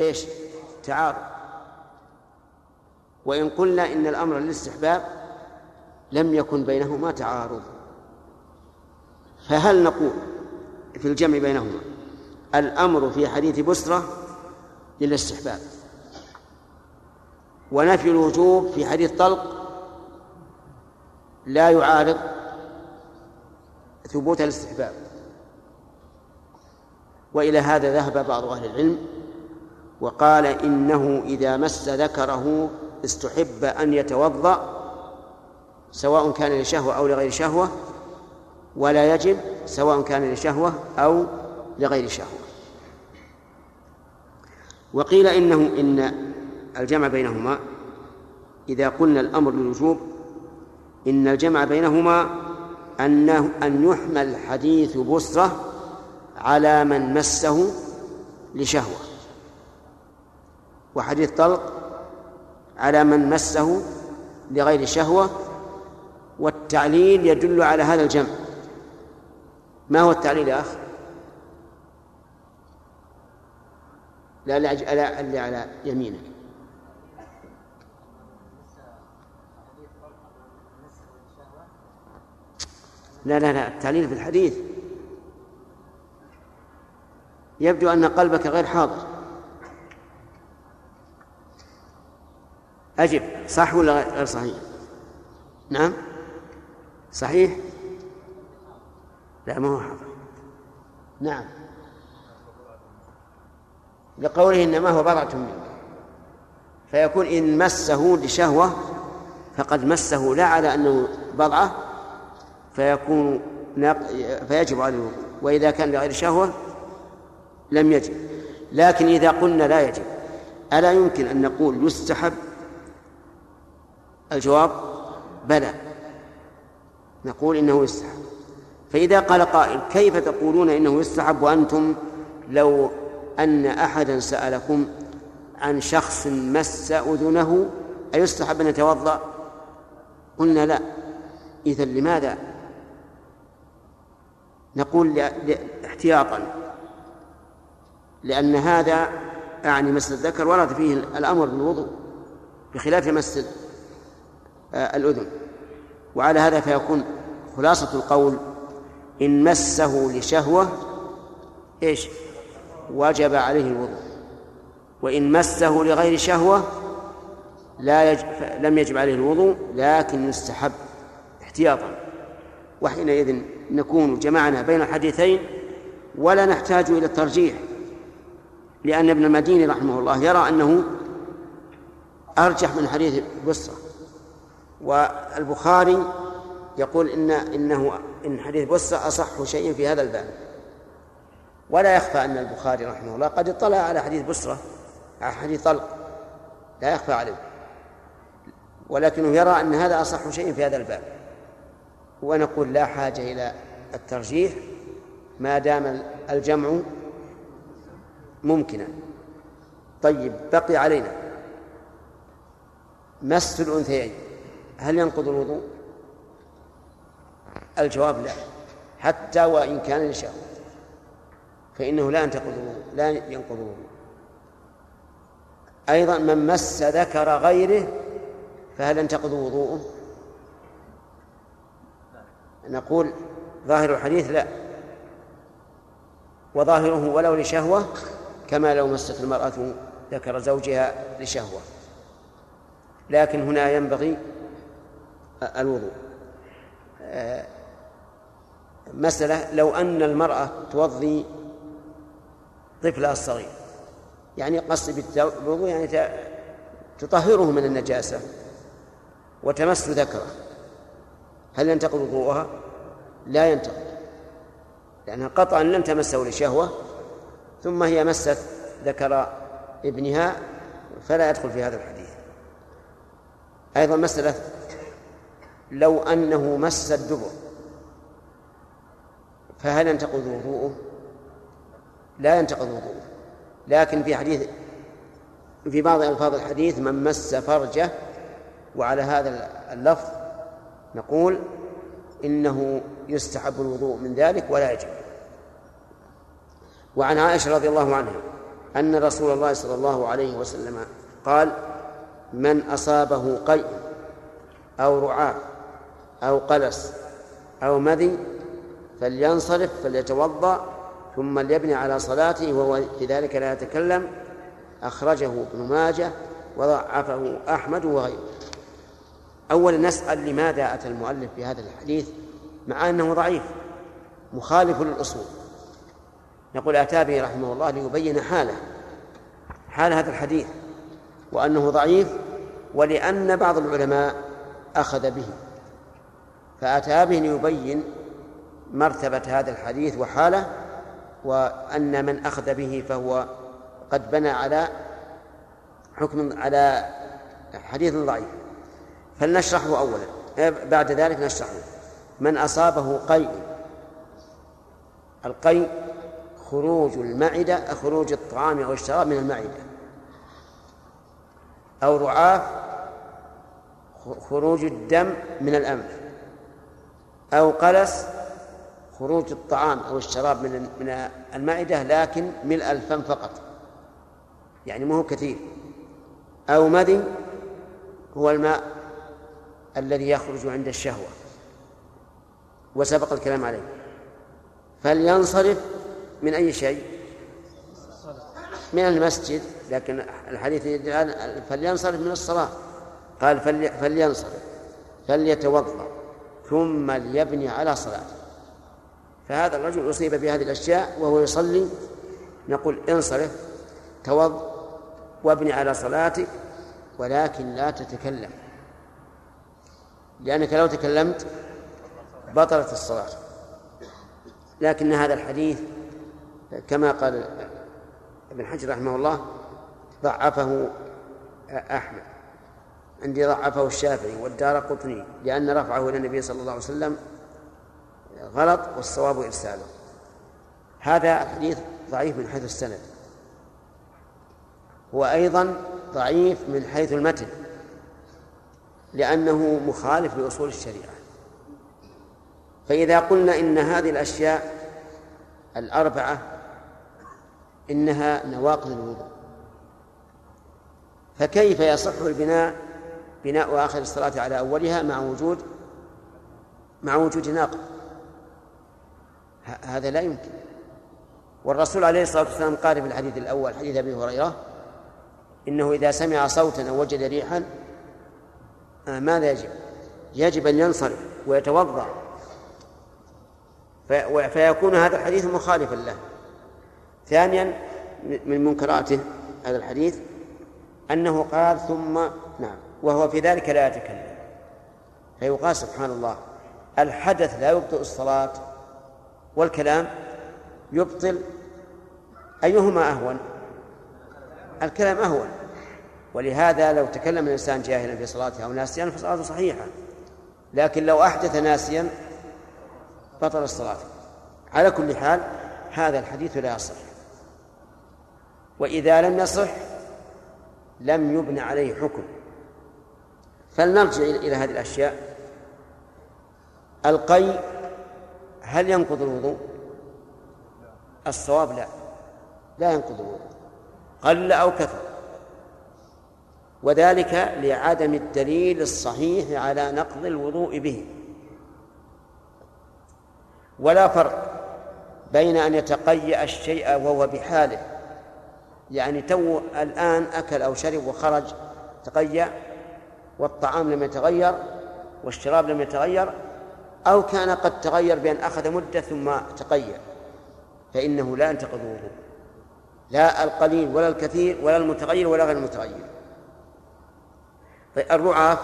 إيش؟ تعارض. وإن قلنا إن الأمر للاستحباب لم يكن بينهما تعارض. فهل نقول في الجمع بينهما الأمر في حديث بسرة للاستحباب؟ ونفي الوجوب في حديث طلق لا يعارض ثبوت الاستحباب. وإلى هذا ذهب بعض أهل العلم وقال إنه إذا مس ذكره استحب أن يتوضأ سواء كان لشهوة أو لغير شهوة ولا يجب سواء كان لشهوة أو لغير شهوة. وقيل إنه إن الجمع بينهما إذا قلنا الأمر للوجوب إن الجمع بينهما أنه أن يحمل حديث بصرة على من مسه لشهوة. وحديث طلق على من مسه لغير شهوة والتعليل يدل على هذا الجمع. ما هو التعليل يا أخ؟ لا لا اللي على يمينك. لا لا لا التعليل في الحديث. يبدو أن قلبك غير حاضر. أجب. صح ولا غير صحيح؟ نعم. صحيح؟ لا ما هو حاضر. نعم. لقوله إنما هو بضعة منك فيكون إن مسه لشهوة فقد مسه لا على أنه بضعة فيكون فيجب عليه. الوضوء وإذا كان لغير شهوة لم يجب. لكن إذا قلنا لا يجب ألا يمكن أن نقول يستحب الجواب بلى. نقول إنه يستحب. فإذا قال قائل كيف تقولون إنه يستحب وأنتم لو أن أحدا سألكم عن شخص مس أذنه أيستحب أن يتوضأ؟ قلنا لا. إذا لماذا؟ نقول احتياطا. لأن هذا أعني مس الذكر ورد فيه الأمر بالوضوء بخلاف مس الأذن. وعلى هذا فيكون خلاصة القول إن مسه لشهوة إيش؟ وجب عليه الوضوء. وإن مسه لغير شهوة لا يجب لم يجب عليه الوضوء لكن يستحب احتياطا. وحينئذ نكون جمعنا بين الحديثين ولا نحتاج إلى الترجيح لأن ابن المديني رحمه الله يرى أنه أرجح من حديث بصرة والبخاري يقول إن إنه إن حديث بصرة أصح شيء في هذا الباب. ولا يخفى أن البخاري رحمه الله قد اطلع على حديث بصرة على حديث طلق. لا يخفى عليه. ولكنه يرى أن هذا أصح شيء في هذا الباب. ونقول لا حاجة إلى الترجيح ما دام الجمع ممكنا. طيب بقي علينا. مس الأنثيين. هل ينقض الوضوء؟ الجواب لا. حتى وإن كان لشهوة فإنه لا ينتقض الوضوء لا ينقض الوضوء. أيضا من مس ذكر غيره فهل ينتقض وضوءه؟ نقول ظاهر الحديث لا. وظاهره ولو لشهوة كما لو مست المرأة ذكر زوجها لشهوة. لكن هنا ينبغي الوضوء. مسألة لو أن المرأة توضي طفلها الصغير يعني قصد بالوضوء يعني تطهره من النجاسة وتمس ذكره. هل ينتقض وضوءها؟ لا ينتقض لأنها قطعا لم تمسه لشهوة ثم هي مست ذكر ابنها فلا يدخل في هذا الحديث. أيضا مسألة لو أنه مس الدبر فهل ينتقض وضوءه؟ لا ينتقض وضوءه لكن في حديث في بعض ألفاظ الحديث من مس فرجه وعلى هذا اللفظ نقول إنه يستحب الوضوء من ذلك ولا يجب وعن عائشة رضي الله عنها أن رسول الله صلى الله عليه وسلم قال من أصابه قيء أو رعاة أو قلس أو مذي فلينصرف فليتوضأ ثم ليبني على صلاته وهو في ذلك لا يتكلم. أخرجه ابن ماجه وضعفه أحمد وغيره. أولا نسأل لماذا أتى المؤلف بهذا الحديث مع أنه ضعيف مخالف للأصول. نقول أتى به رحمه الله ليبين حاله حال هذا الحديث وأنه ضعيف ولأن بعض العلماء أخذ به. فأتى به ليبين مرتبة هذا الحديث وحاله وأن من أخذ به فهو قد بنى على حكم على حديث ضعيف. فلنشرحه أولا. بعد ذلك نشرحه. من أصابه قيء القيء خروج المعدة خروج الطعام أو الشراب من المعدة. أو رعاف خروج الدم من الأنف. أو قلس خروج الطعام أو الشراب من من المعدة لكن ملء الفم فقط. يعني ما هو كثير. أو مذي هو الماء الذي يخرج عند الشهوة. وسبق الكلام عليه. فلينصرف من أي شيء؟ من المسجد لكن الحديث الآن فلينصرف من الصلاة. قال فلينصرف فليتوضأ. ثم ليبني على صلاته. فهذا الرجل أصيب بهذه الأشياء وهو يصلي نقول انصرف توض وابني على صلاتك ولكن لا تتكلم. لأنك لو تكلمت بطلت الصلاة. لكن هذا الحديث كما قال ابن حجر رحمه الله ضعفه أحمد. عندي ضعفه الشافعي والدار قطني لأن رفعه إلى النبي صلى الله عليه وسلم غلط والصواب إرساله. هذا الحديث ضعيف من حيث السند. هو أيضا ضعيف من حيث المتن لأنه مخالف لأصول الشريعة. فإذا قلنا إن هذه الأشياء الأربعة إنها نواقض الوضوء. فكيف يصح البناء بناء آخر الصلاة على أولها مع وجود مع وجود ناقض هذا لا يمكن. والرسول عليه الصلاة والسلام قال في الحديث الأول حديث أبي هريرة إنه إذا سمع صوتا أو وجد ريحا آه، ماذا يجب؟ يجب أن ينصرف ويتوضأ. فيكون هذا الحديث مخالفا له. ثانيا من منكراته هذا الحديث أنه قال ثم نعم. وهو في ذلك لا يتكلم. فيقال سبحان الله الحدث لا يبطئ الصلاة والكلام يبطل أيهما أهون؟ الكلام أهون. ولهذا لو تكلم الإنسان جاهلا في صلاته أو ناسيا فصلاته صحيحة. لكن لو أحدث ناسيا بطل الصلاة. على كل حال هذا الحديث لا يصح. وإذا لم يصح لم يبن عليه حكم. فلنرجع إلى هذه الأشياء. القي هل ينقض الوضوء؟ الصواب لا. لا ينقض الوضوء. قل أو كثر. وذلك لعدم الدليل الصحيح على نقض الوضوء به. ولا فرق بين أن يتقيأ الشيء وهو بحاله. يعني تو الآن أكل أو شرب وخرج تقيأ والطعام لم يتغير والشراب لم يتغير أو كان قد تغير بأن أخذ مدة ثم تقيأ فإنه لا ينتقض الوضوء لا القليل ولا الكثير ولا المتغير ولا غير المتغير. طيب الرعاف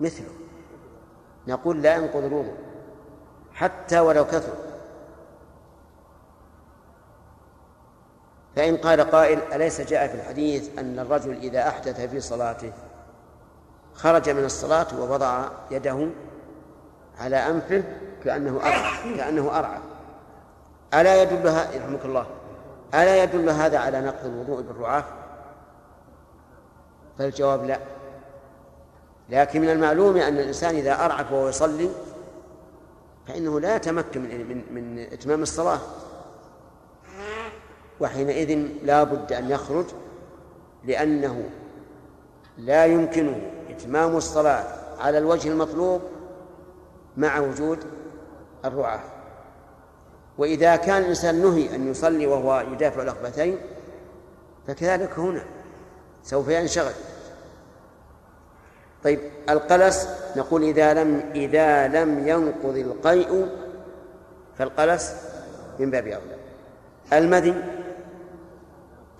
مثله. نقول لا ينقض الوضوء حتى ولو كثر. فإن قال قائل أليس جاء في الحديث أن الرجل إذا أحدث في صلاته خرج من الصلاة ووضع يده على أنفه كأنه أرعى كأنه أرعى؟ ألا يدل يرحمك الله ألا يدل هذا على نقض الوضوء بالرعاف؟ فالجواب لا. لكن من المعلوم أن الإنسان إذا أرعف وهو يصلي فإنه لا يتمكن من, من, إتمام الصلاة. وحينئذ لا بد أن يخرج لأنه لا يمكنه إتمام الصلاة على الوجه المطلوب مع وجود الرعاة. وإذا كان الإنسان نهي أن يصلي وهو يدافع الأخبتين فكذلك هنا سوف ينشغل. طيب القلس نقول إذا لم إذا لم ينقض القيء فالقلس من باب أولى. المذي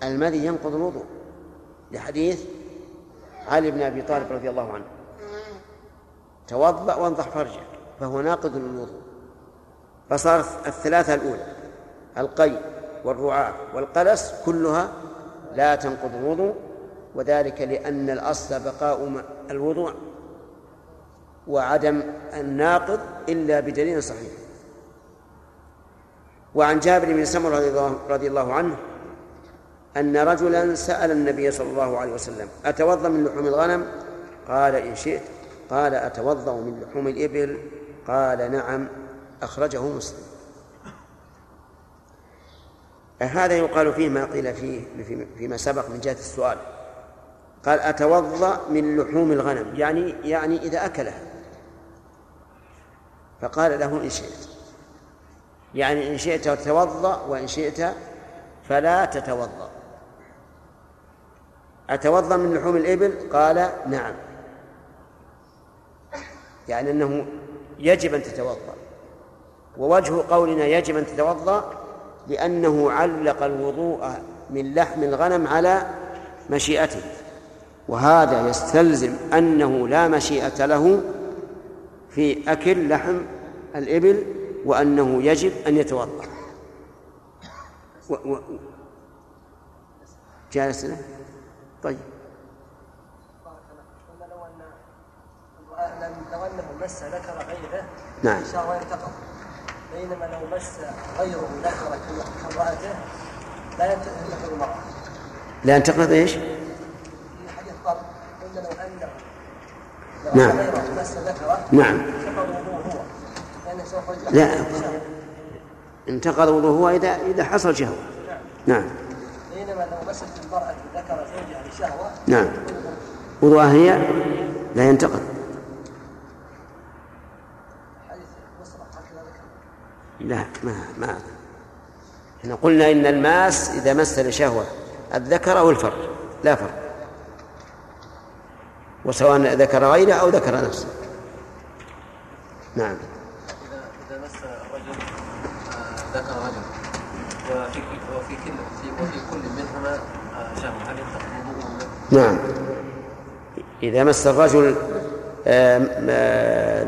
المذي ينقض الوضوء لحديث علي بن أبي طالب رضي الله عنه. توضأ وانضح فرجك فهو ناقض للوضوء. فصارت الثلاثة الأولى القي والرعاة والقلس كلها لا تنقض الوضوء وذلك لأن الأصل بقاء الوضوء وعدم الناقض إلا بدليل صحيح. وعن جابر بن سمر رضي الله عنه أن رجلا سأل النبي صلى الله عليه وسلم أتوضأ من لحوم الغنم؟ قال إن شئت. قال أتوضأ من لحوم الإبل؟ قال نعم. أخرجه مسلم. هذا يقال فيه ما قيل فيه فيما سبق من جهة السؤال. قال أتوضأ من لحوم الغنم يعني يعني إذا أكلها. فقال له إن شئت. يعني إن شئت تتوضأ وإن شئت فلا تتوضأ. أتوضأ من لحوم الإبل؟ قال نعم. يعني أنه يجب أن تتوضأ. ووجه قولنا يجب أن تتوضأ لأنه علق الوضوء من لحم الغنم على مشيئته. وهذا يستلزم أنه لا مشيئة له في أكل لحم الإبل وأنه يجب أن يتوضأ. و... و... جالس له طيب. لو انه مس ذكر غيره نعم. شهوه ينتقض بينما لو مس غيره ذكر كامرأته لا ينتقض المرأة لا ينتقض إيش؟ في حديث ضرب قلنا لو انه لو نعم. غيره مس ذكره نعم. انتقض وضوءه هو لأنه سوف لا. انتقض وضوءه هو إذا إذا حصل شهوة. نعم. بينما لو مست المرأة نعم. وضوءها هي لا ذكر لا ما ما إحنا قلنا إن الماس إذا مس لشهوه الذكر أو الفرج. لا فرق. وسواء ذكر غيره أو ذكر نفسه. نعم إذا إذا مس الرجل آه، ذكر رجل وفي كل وفي كل في وفي كل منهما آه، شهوة هل ينتقض وضوءه؟ نعم. إذا مس الرجل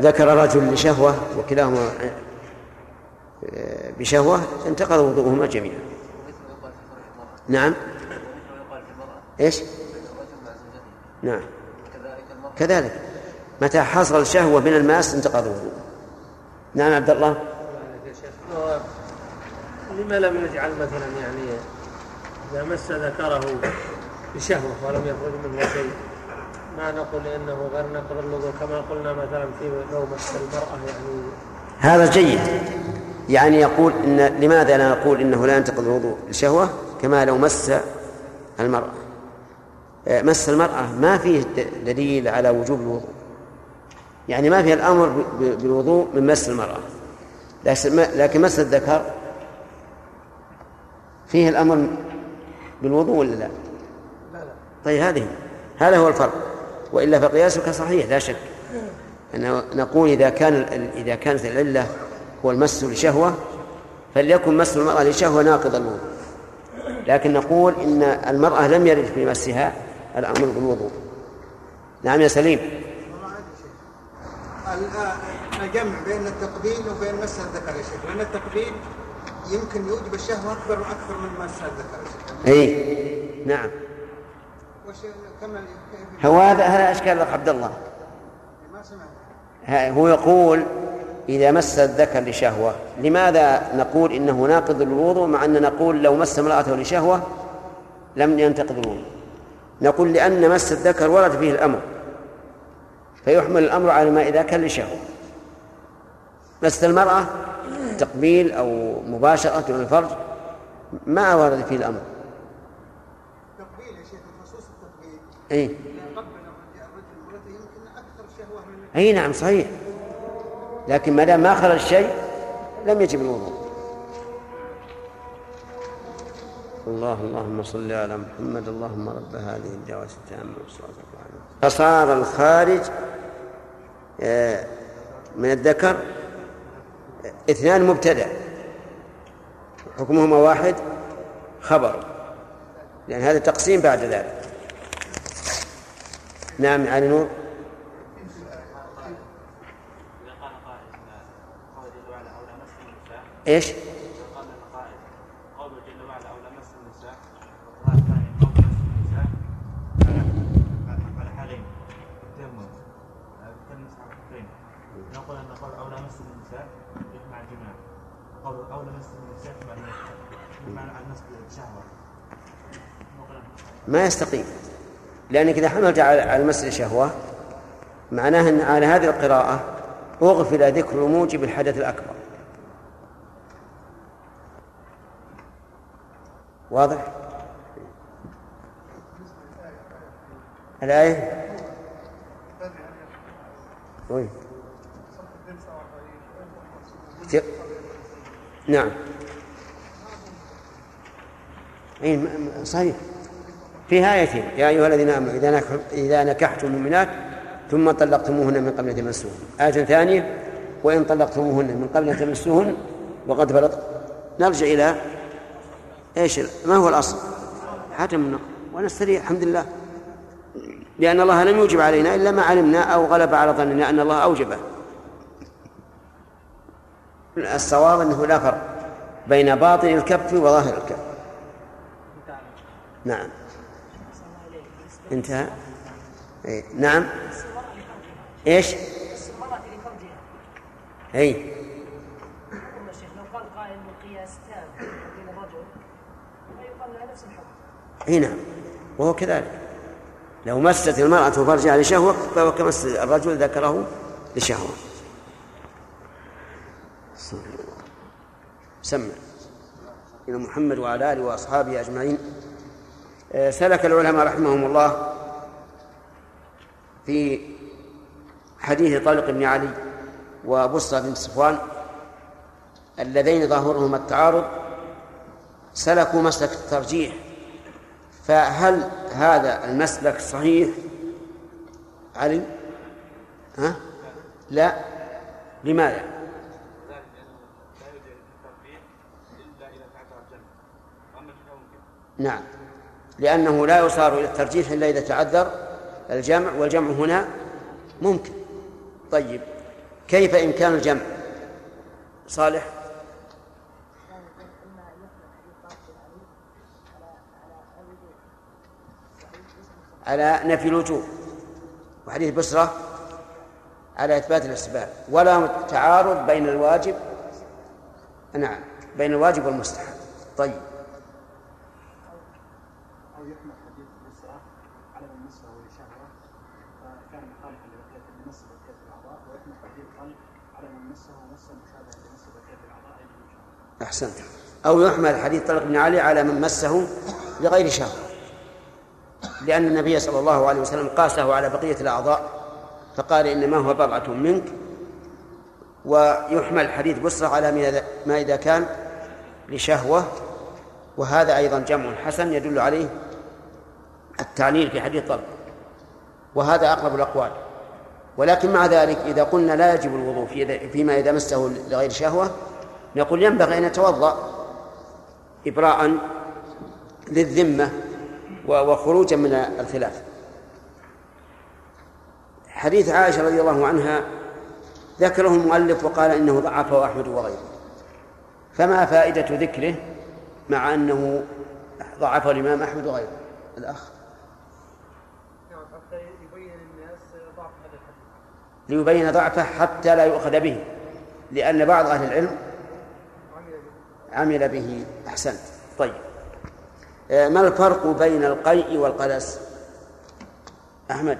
ذكر رجل لشهوة وكلاهما آه، بشهوة انتقض وضوءهما جميعا. نعم. ومثل ما يقال في المرأة إيش؟ بين الرجل مع زوجته نعم. كذلك. المرأة كذلك متى حصل شهوة من الماس انتقض وضوءه. نعم عبد الله. لما لم يجعل مثلا يعني إذا مس ذكره بشهوة ولم يخرج منه شيء. ما نقول إنه غير نقض الوضوء كما قلنا مثلا في لو مس المرأة يعني. هذا جيد. يعني يقول إن لماذا لا نقول إنه لا ينتقض الوضوء؟ لشهوة كما لو مس المرأة. آه، مس المرأة ما فيه دليل على وجوب الوضوء. يعني ما فيه الأمر بالوضوء من مس المرأة. لكن لكن مس الذكر فيه الأمر بالوضوء ولا لا؟ طيب هذه هذا هو الفرق. وإلا فقياسك صحيح لا شك. أن نقول إذا كان إذا كانت العلة هو المس لشهوة فليكن مس المرأة لشهوة ناقض الوضوء. لكن نقول إن المرأة لم يرد في مسها الأمر بالوضوء. نعم يا سليم. ال- الجمع بين التقبيل وبين مس الذكر يا شيخ. لأن التقبيل يمكن يوجب الشهوة أكبر وأكثر من مس الذكر يا شيخ. أي نعم. هو هذا هذا أشكال لك عبد الله. هو يقول إذا مس الذكر لشهوة. لماذا نقول إنه ناقض الوضوء مع أن نقول لو مس امرأته لشهوة لم ينتقض الوضوء؟ نقول لأن مس الذكر ورد فيه الأمر. فيحمل الأمر على ما إذا كان لشهوة. مس المرأة تقبيل أو مباشرة من الفرج ما ورد فيه الأمر تقبيل يا شيخ خصوص التقبيل أي إذا قبل الرجل امرأته يمكن أكثر شهوة من أي نعم صحيح. لكن ما دام ما خرج شيء لم يجب الوضوء. الله اللهم صل على محمد اللهم رب هذه الدعوة التامة والصلاة والسلام فصار الخارج آه، من الذكر اثنان مبتدأ. حكمهما واحد خبر. لأن هذا تقسيم بعد ذلك. نعم علي نور إيش؟ ما يستقيم لأنك إذا حملت على المسألة شهوة معناه أن على هذه القراءة أغفل ذكر موجب الحدث الأكبر واضح؟ الآية وين؟ نعم أي صحيح فيها آيتين يا أيها الذين آمنوا إذا إذا نكحتم المؤمنات ثم طلقتموهن من قبل أن تمسوهن. آية ثانية وإن طلقتموهن من قبل أن تمسوهن وقد بلغ نرجع إلى ال- ما هو الأصل؟ عدم النقض ونستريح الحمد لله. لأن الله لم يوجب علينا إلا ما علمنا أو غلب على ظننا أن الله أوجبه الصواب أنه لا فرق بين باطن الكف وظاهر الكف. نعم. انتهى إيه. نعم. إيش؟ اي. اي نعم. وهو كذلك. لو مست المرأة فرجها لشهوة فهو كمس الرجل ذكره لشهوة. سمع. إلى محمد وعلى آله وأصحابه أجمعين. سلك العلماء رحمهم الله في حديث طلق بن علي وبصرة بن صفوان اللذين ظاهرهما التعارض سلكوا مسلك الترجيح فهل هذا المسلك صحيح؟ علي؟ ها؟ لا. لماذا؟ نعم. لأنه لا يصار إلى الترجيح إلا إذا تعذر الجمع والجمع هنا ممكن. طيب كيف إمكان الجمع؟ صالح؟ على نفي الوجوب وحديث بسرة على إثبات الأسباب. ولا تعارض بين الواجب نعم بين الواجب والمستحب. طيب أو يحمل حديث الإسراء على من مسه شهوة فكان مخالفا لبقية لمس بقية الأعضاء ويحمل حديث قلب على من مسه مسا مشابها لمس بقية الأعضاء أي بدون شهوة. أحسنت. أو يحمل حديث طلق بن علي على من مسه لغير شهوة لأن النبي صلى الله عليه وسلم قاسه على بقية الأعضاء فقال إنما هو بضعة منك ويحمل حديث بسرة على ما إذا- كان لشهوة. وهذا أيضا جمع حسن يدل عليه التعليل في حديث طلق وهذا أقرب الأقوال. ولكن مع ذلك إذا قلنا لا يجب الوضوء في فيما إذا مسه لغير شهوة نقول ينبغي أن يتوضأ إبراء للذمة وخروجا من الخلاف. حديث عائشة رضي الله عنها ذكره المؤلف وقال إنه ضعفه أحمد وغيره. فما فائدة ذكره مع أنه ضعفه الإمام أحمد وغيره؟ الأخ. ليبين ضعفه حتى لا يؤخذ به لأن بعض أهل العلم عمل به أحسنت. طيب. آه، ما الفرق بين القيء والقلس؟ أحمد.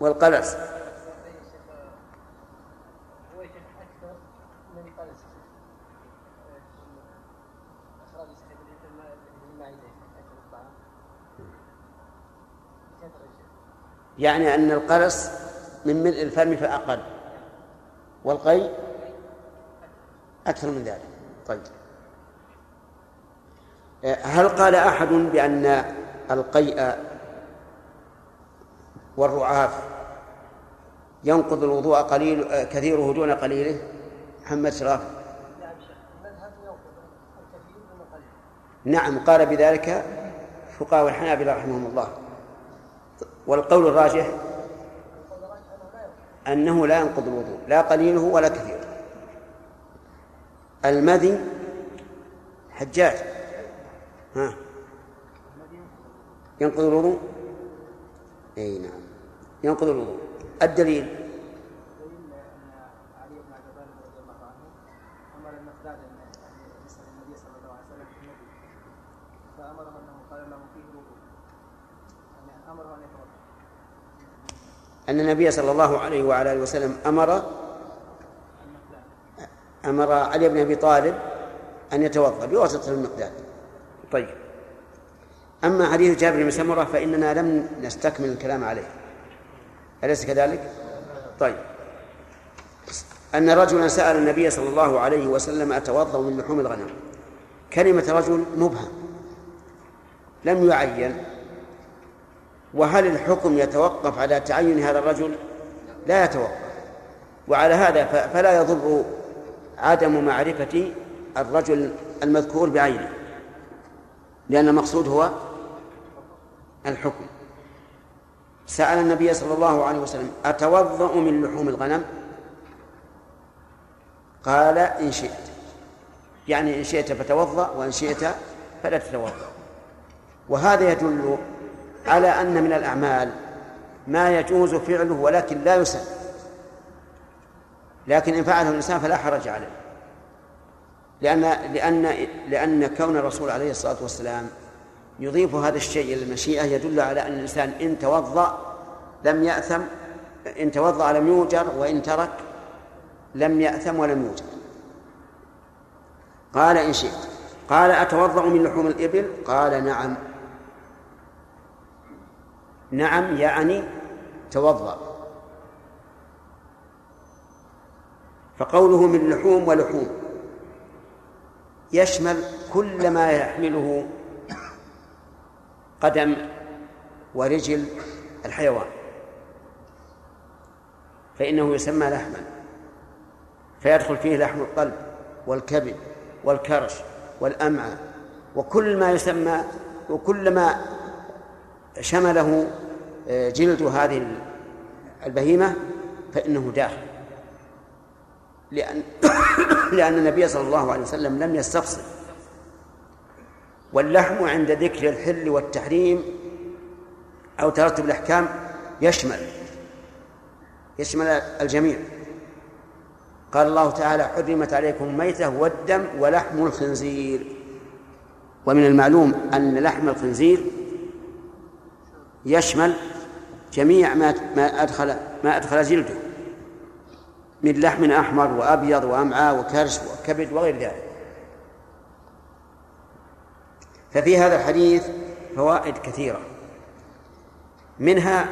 والقلس. يعني أن القلس من ملء الفم فأقل والقي أكثر من ذلك. طيب. هل قال أحد بأن القيء والرعاف ينقض الوضوء قليل كثيره دون قليله؟ محمد شراف نعم قال بذلك فقهاء الحنابلة رحمهم الله. والقول الراجح أنه لا ينقض الوضوء لا قليله ولا كثيره المذي حجاج. ها. ينقض الوضوء؟ إي نعم. ينقض الوضوء. الدليل؟ أن النبي صلى الله عليه وعلى آله وسلم أمر أمر علي بن أبي طالب أن يتوضأ بواسطة المقداد طيب. أما حديث جابر بن سمرة فإننا لم نستكمل الكلام عليه. أليس كذلك؟ طيب. أن رجلا سأل النبي صلى الله عليه وسلم أتوضأ من لحوم الغنم. كلمة رجل مبهم. لم يعين. وهل الحكم يتوقف على تعين هذا الرجل؟ لا يتوقف. وعلى هذا فلا يضر عدم معرفة الرجل المذكور بعينه لأن المقصود هو الحكم. سأل النبي صلى الله عليه وسلم أتوضأ من لحوم الغنم؟ قال إن شئت. يعني إن شئت فتوضأ وإن شئت فلا تتوضأ. وهذا يدل على أن من الأعمال ما يجوز فعله ولكن لا يسن لكن إن فعله الإنسان فلا حرج عليه. لأن لأن لأن كون الرسول عليه الصلاة والسلام يضيف هذا الشيء إلى المشيئة يدل على أن الإنسان إن توضأ لم يأثم إن توضأ لم يؤجر وإن ترك لم يأثم ولم يوجر. قال إن شئت. قال أتوضأ من لحوم الإبل؟ قال نعم. نعم يعني توضأ. فقوله من لحوم ولحوم. يشمل كل ما يحمله قدم ورجل الحيوان. فإنه يسمى لحما. فيدخل فيه لحم القلب والكبد والكرش والأمعاء. وكل ما يسمى وكل ما شمله آه، جلد هذه البهيمة فإنه داخل. لأن لأن النبي صلى الله عليه وسلم لم يستفصل. واللحم عند ذكر الحل والتحريم أو ترتب الأحكام يشمل يشمل الجميع. قال الله تعالى حرمت عليكم الميتة والدم ولحم الخنزير. ومن المعلوم أن لحم الخنزير يشمل جميع ما ما أدخل ما أدخل جلده من لحم أحمر وأبيض وأمعاء وكرش وكبد وغير ذلك. ففي هذا الحديث فوائد كثيرة. منها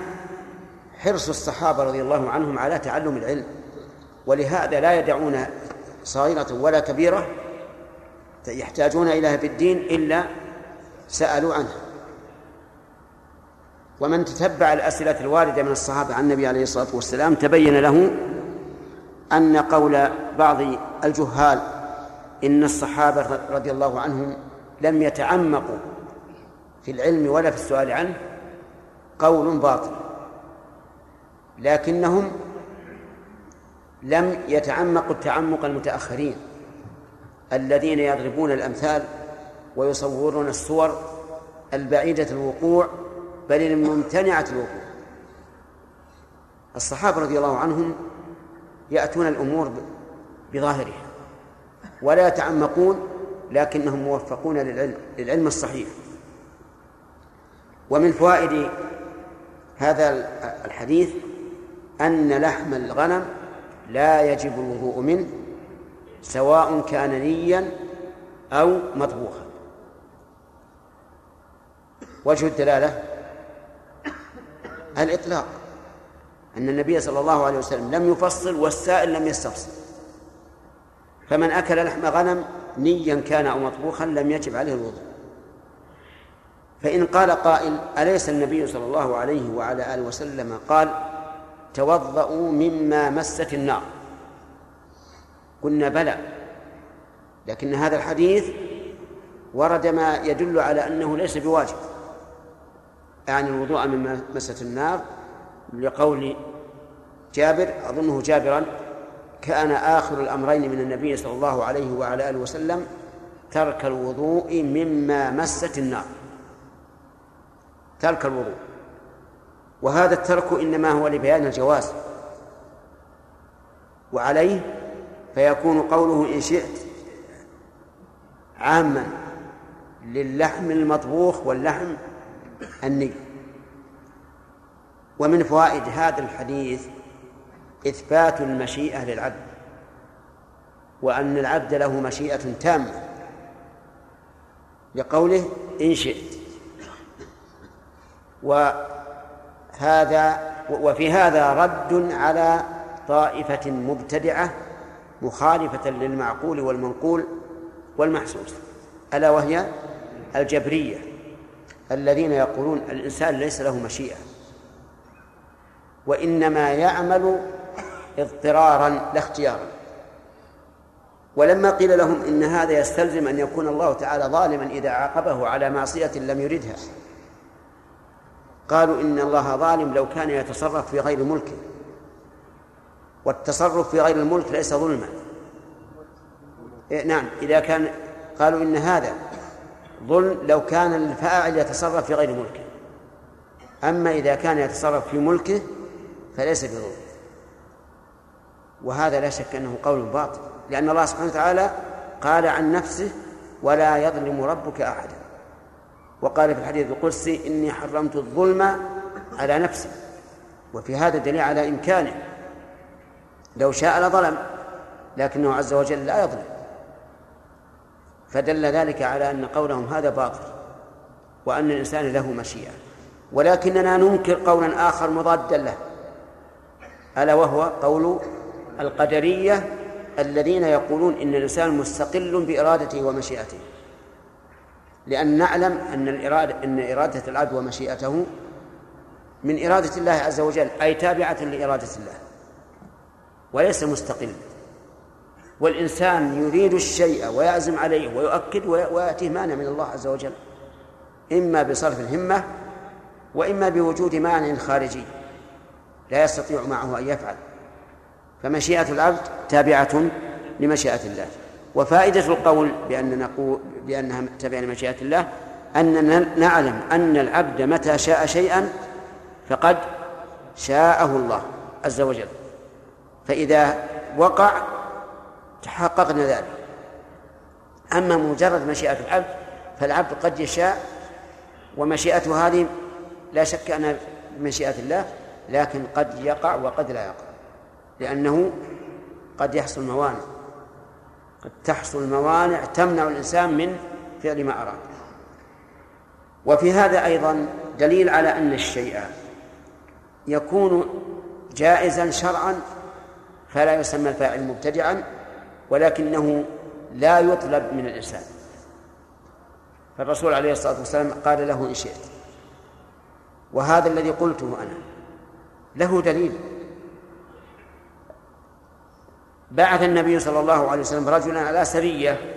حرص الصحابة رضي الله عنهم على تعلم العلم ولهذا لا يدعون صغيرة ولا كبيرة يحتاجون إليها في الدين إلا سألوا عنها. ومن تتبع الأسئلة الواردة من الصحابة عن النبي عليه الصلاة والسلام تبين له أن قول بعض الجهال إن الصحابة رضي الله عنهم لم يتعمقوا في العلم ولا في السؤال عنه قول باطل لكنهم لم يتعمقوا التعمق المتأخرين الذين يضربون الأمثال ويصورون الصور البعيدة الوقوع بل الممتنعة الوقوع. الصحابة رضي الله عنهم يأتون الأمور بظاهرها. ولا يتعمقون لكنهم موفقون للعلم للعلم الصحيح. ومن فوائد هذا الحديث أن لحم الغنم لا يجب الوضوء منه سواء كان نيا أو مطبوخا. وجه الدلالة؟ الإطلاق. أن النبي صلى الله عليه وسلم لم يفصل والسائل لم يستفصل. فمن أكل لحم غنم نيا كان أو مطبوخا لم يجب عليه الوضوء. فإن قال قائل أليس النبي صلى الله عليه وعلى آله وسلم قال توضؤوا مما مست النار. قلنا بلى. لكن هذا الحديث ورد ما يدل على أنه ليس بواجب. يعني الوضوء مما مست النار لقول جابر أظنه جابرا كان آخر الأمرين من النبي صلى الله عليه وعلى آله وسلم ترك الوضوء مما مست النار. ترك الوضوء. وهذا الترك إنما هو لبيان الجواز. وعليه فيكون قوله إن شئت عاما للحم المطبوخ واللحم الني. ومن فوائد هذا الحديث إثبات المشيئة للعبد وأن العبد له مشيئة تامة لقوله إن شئت. وهذا وفي هذا رد على طائفة مبتدعة مخالفة للمعقول والمنقول والمحسوس ألا وهي الجبرية الذين يقولون الإنسان ليس له مشيئة. وإنما يعمل اضطرارا لا اختيارا. ولما قيل لهم إن هذا يستلزم أن يكون الله تعالى ظالما إذا عاقبه على معصية لم يردها قالوا إن الله ظالم لو كان يتصرف في غير ملكه. والتصرف في غير الملك ليس ظلما. إيه نعم إذا كان قالوا إن هذا ظلم لو كان الفاعل يتصرف في غير ملكه. أما إذا كان يتصرف في ملكه فليس بظلم وهذا لا شك أنه قول باطل لأن الله سبحانه وتعالى قال عن نفسه ولا يظلم ربك أحدا وقال في الحديث القدسي إني حرمت الظلم على نفسي وفي هذا دليل على إمكانه. لو شاء لظلم لكنه عز وجل لا يظلم. فدل ذلك على أن قولهم هذا باطل وأن الإنسان له مشيئة. ولكننا ننكر قولا آخر مضادا له. ألا وهو قول القدرية الذين يقولون إن الإنسان مستقل بإرادته ومشيئته. لأن نعلم أن الإرادة أن إرادة العبد ومشيئته من إرادة الله عز وجل أي تابعة لإرادة الله وليس مستقل. والإنسان يريد الشيء ويعزم عليه ويؤكد ويأتيه مانع من الله عز وجل إما بصرف الهمة وإما بوجود مانع خارجي. لا يستطيع معه أن يفعل. فمشيئة العبد تابعة لمشيئة الله. وفائدة القول بأن نقول بأنها تابعة لمشيئة الله أننا نعلم أن العبد متى شاء شيئا فقد شاءه الله عز وجل. فإذا وقع تحققنا ذلك. أما مجرد مشيئة العبد فالعبد قد يشاء ومشيئته هذه لا شك أنها بمشيئة الله. لكن قد يقع وقد لا يقع. لأنه قد يحصل موانع. قد تحصل موانع تمنع الإنسان من فعل ما أراد. وفي هذا أيضا دليل على أن الشيء يكون جائزا شرعا فلا يسمى الفاعل مبتدعا ولكنه لا يطلب من الإنسان. فالرسول عليه الصلاة والسلام قال له إن شئت. وهذا الذي قلته أنا. له دليل. بعث النبي صلى الله عليه وسلم رجلا على سرية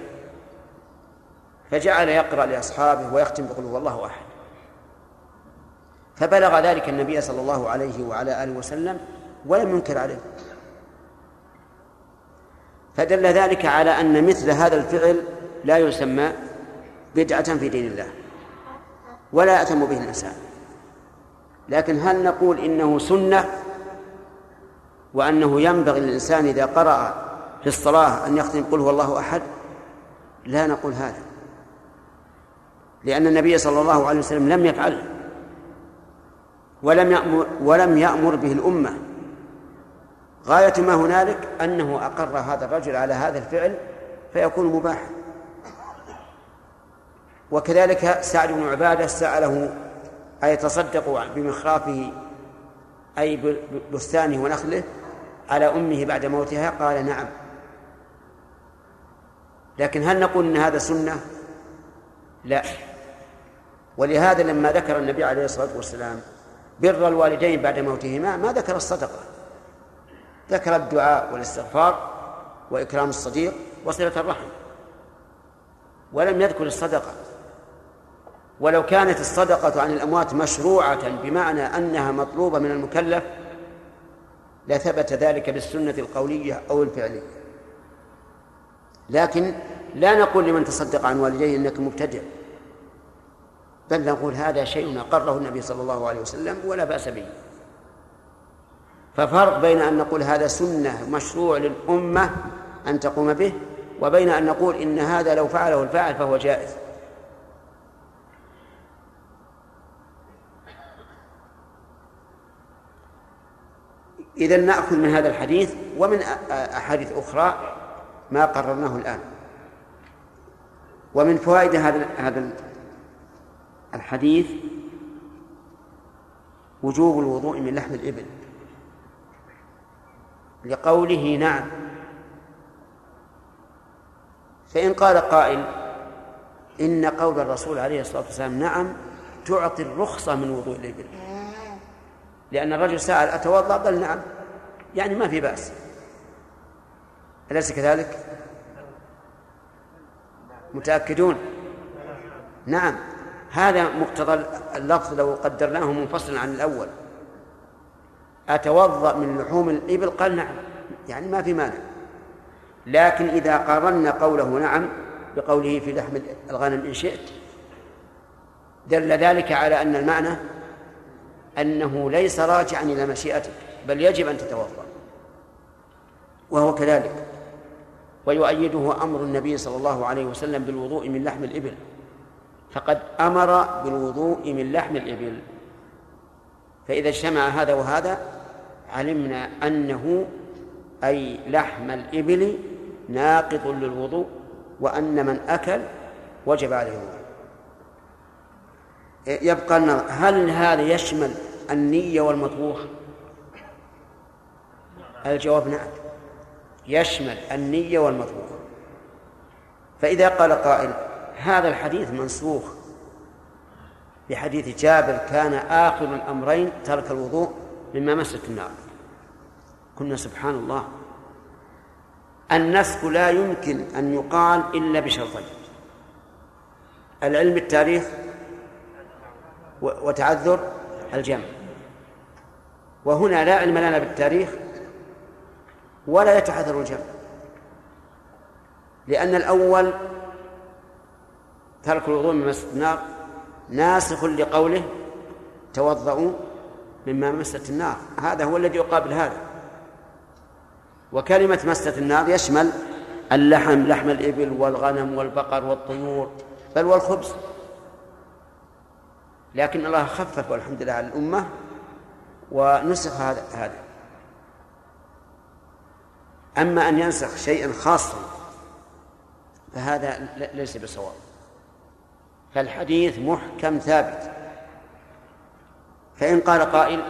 فجعل يقرأ لأصحابه ويختم بقول هو الله أحد. فبلغ ذلك النبي صلى الله عليه وعلى آله وسلم ولم ينكر عليه. فدل ذلك على أن مثل هذا الفعل لا يسمى بدعة في دين الله ولا يأتم به الإنسان. لكن هل نقول إنه سنة وأنه ينبغي للإنسان إذا قرأ في الصلاة أن يختم قل هو الله أحد؟ لا نقول هذا. لأن النبي صلى الله عليه وسلم لم يفعله ولم يأمر ولم يأمر به الأمة. غاية ما هنالك أنه أقر هذا الرجل على هذا الفعل فيكون مباحا. وكذلك سعد بن عبادة سأله أيتصدق بمخرافه أي بستانه ونخله على أمه بعد موتها؟ قال نعم. لكن هل نقول أن هذا سنة؟ لا. ولهذا لما ذكر النبي عليه الصلاة والسلام بر الوالدين بعد موتهما ما ذكر الصدقة. ذكر الدعاء والاستغفار وإكرام الصديق وصلة الرحم. ولم يذكر الصدقة. ولو كانت الصدقة عن الأموات مشروعة بمعنى أنها مطلوبة من المكلف لثبت ذلك بالسنة القولية أو الفعلية. لكن لا نقول لمن تصدق عن والديه إنك مبتدع بل نقول هذا شيء أقره النبي صلى الله عليه وسلم ولا بأس به. ففرق بين أن نقول هذا سنة مشروع للأمة أن تقوم به وبين أن نقول إن هذا لو فعله الفاعل فهو جائز. إذا نأخذ من هذا الحديث ومن أحاديث أخرى ما قررناه الآن. ومن فوائد هذا هذا الحديث وجوب الوضوء من لحم الإبل. لقوله نعم. فإن قال قائل إن قول الرسول عليه الصلاة والسلام نعم تعطي الرخصة من وضوء الإبل. لأن الرجل سأل أتوضأ؟ قال نعم. يعني ما في بأس. أليس كذلك؟ متأكدون؟ نعم. هذا مقتضى اللفظ لو قدرناه منفصلا عن الأول. أتوضأ من لحوم الإبل؟ قال نعم. يعني ما في مانع. لكن إذا قارنا قوله نعم بقوله في لحم الغنم إن شئت دل ذلك على أن المعنى أنه ليس راجعا إلى مشيئتك بل يجب أن تتوضأ. وهو كذلك. ويؤيده أمر النبي صلى الله عليه وسلم بالوضوء من لحم الإبل. فقد أمر بالوضوء من لحم الإبل. فإذا اجتمع هذا وهذا علمنا أنه أي لحم الإبل ناقض للوضوء وأن من أكل وجب عليه الوضوء. يبقى النظر هل هذا يشمل النية والمطبوخ؟ الجواب نعم. يشمل النية والمطبوخ. فإذا قال قائل هذا الحديث منسوخ. بحديث جابر كان آخر الأمرين ترك الوضوء مما مست النار. قلنا سبحان الله. النسخ لا يمكن أن يقال إلا بشرطين. العلم بالتاريخ وتعذر الجمع. وهنا لا علم لنا بالتاريخ ولا يتعذر الجمع. لأن الأول ترك الوضوء من مسجد النار ناسخ لقوله توضؤوا مما مست النار. هذا هو الذي يقابل هذا. وكلمة مست النار يشمل اللحم لحم الإبل والغنم والبقر والطيور بل والخبز. لكن الله خفف والحمد لله على الأمة ونسخ هذا هذا. أما أن ينسخ شيئا خاصا فهذا ليس بصواب. فالحديث محكم ثابت. فإن قال قائل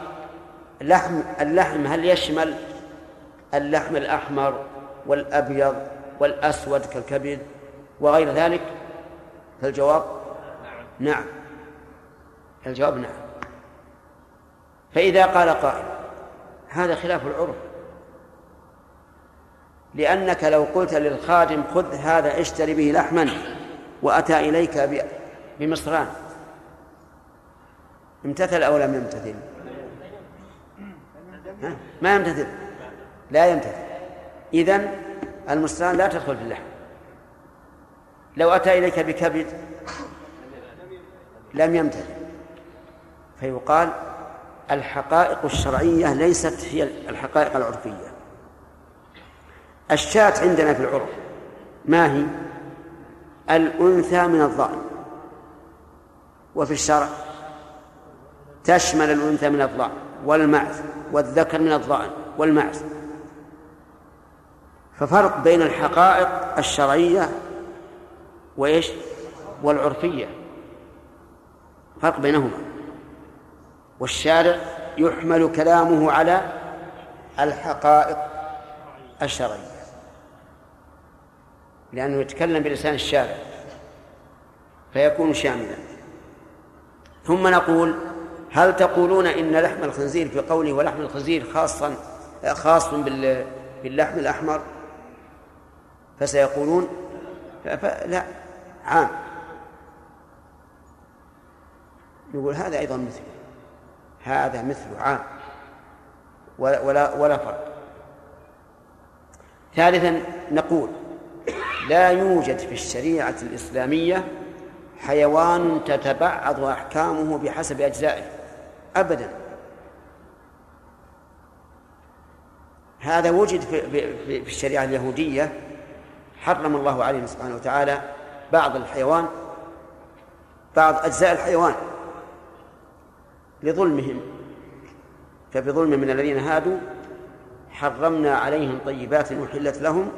لحم اللحم هل يشمل اللحم الأحمر والأبيض والأسود كالكبد وغير ذلك؟ فالجواب نعم. الجواب نعم. فإذا قال قائل هذا خلاف العرف. لأنك لو قلت للخادم خذ هذا اشتري به لحما وأتى إليك بمصران. امتثل أو لم يمتثل؟ ها؟ ما يمتثل. لا يمتثل. إذن المصران لا تدخل في اللحم. لو أتى إليك بكبد لم يمتثل. فيقال الحقائق الشرعية ليست هي الحقائق العرفية. الشاة عندنا في العرف ما هي؟ الأنثى من الضأن وفي الشرع تشمل الأنثى من الضأن والمعز والذكر من الضأن والمعز. ففرق بين الحقائق الشرعية وإيش؟ والعرفية. فرق بينهما. والشارع يحمل كلامه على الحقائق الشرعية. لأنه يتكلم بلسان الشارع فيكون شاملا. ثم نقول هل تقولون إن لحم الخنزير في قوله ولحم الخنزير خاصا خاص باللحم الأحمر؟ فسيقولون لا عام. نقول هذا أيضا مثله هذا مثله عام. ولا ولا, ولا فرق. ثالثا نقول لا يوجد في الشريعة الإسلامية حيوان تتبعض أحكامه بحسب أجزائه. أبدا. هذا وجد في الشريعة اليهودية حرم الله علينا سبحانه وتعالى بعض الحيوان بعض أجزاء الحيوان. لظلمهم. فبظلم من الذين هادوا حرمنا عليهم طيبات أحلت لهم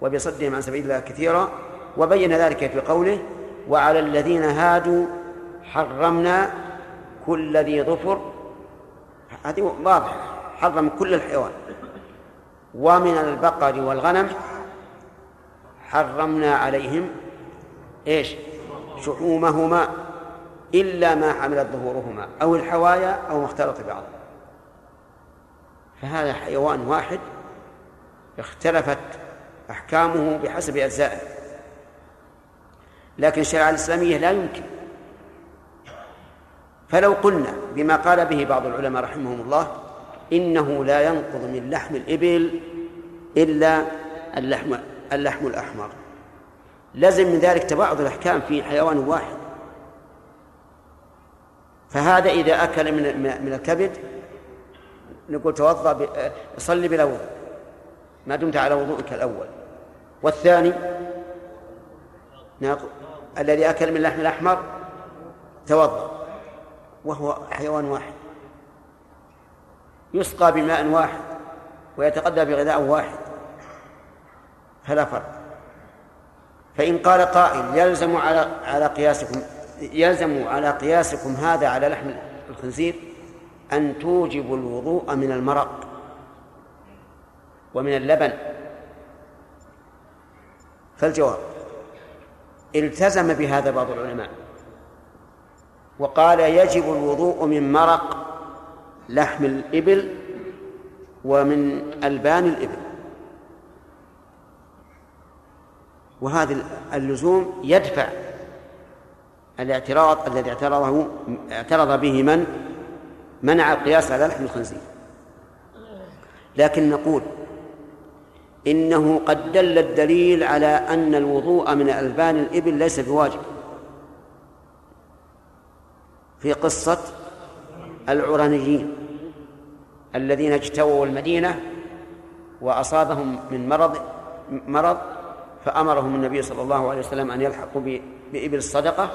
وبصدهم عن سبيل الله كثيرا وبين ذلك في قوله وعلى الذين هادوا حرمنا كل ذي ظفر. هذه واضحة حرم كل الحيوان. ومن البقر والغنم حرمنا عليهم إيش؟ شحومهما. إلا ما حملت ظهورهما أو الحوايا أو ما اختلط بعض فهذا حيوان واحد اختلفت أحكامه بحسب أجزائه. لكن الشريعة الإسلامية لا يمكن. فلو قلنا بما قال به بعض العلماء رحمهم الله إنه لا ينقض من لحم الإبل إلا اللحم اللحم الأحمر. لازم من ذلك تباعد الأحكام في حيوان واحد. فهذا إذا أكل من من الكبد نقول توضأ صلي بلا وضوء ما دمت على وضوءك الأول. والثاني الذي أكل من اللحم الأحمر توضأ. وهو حيوان واحد. يسقى بماء واحد ويتغذى بغذاء واحد. فلا فرق. فإن قال قائل يلزم على على قياسكم يلزم على قياسكم هذا على لحم الخنزير أن توجبوا الوضوء من المرق ومن اللبن. فالجواب التزم بهذا بعض العلماء وقال يجب الوضوء من مرق لحم الإبل ومن ألبان الإبل. وهذا اللزوم يدفع الاعتراض الذي اعترضه اعترض به من؟ منع القياس على لحم الخنزير. لكن نقول إنه قد دل الدليل على أن الوضوء من ألبان الإبل ليس بواجب. في قصة العرانيين الذين اجتووا المدينة وأصابهم من مرض مرض فأمرهم النبي صلى الله عليه وسلم أن يلحقوا بإبل الصدقة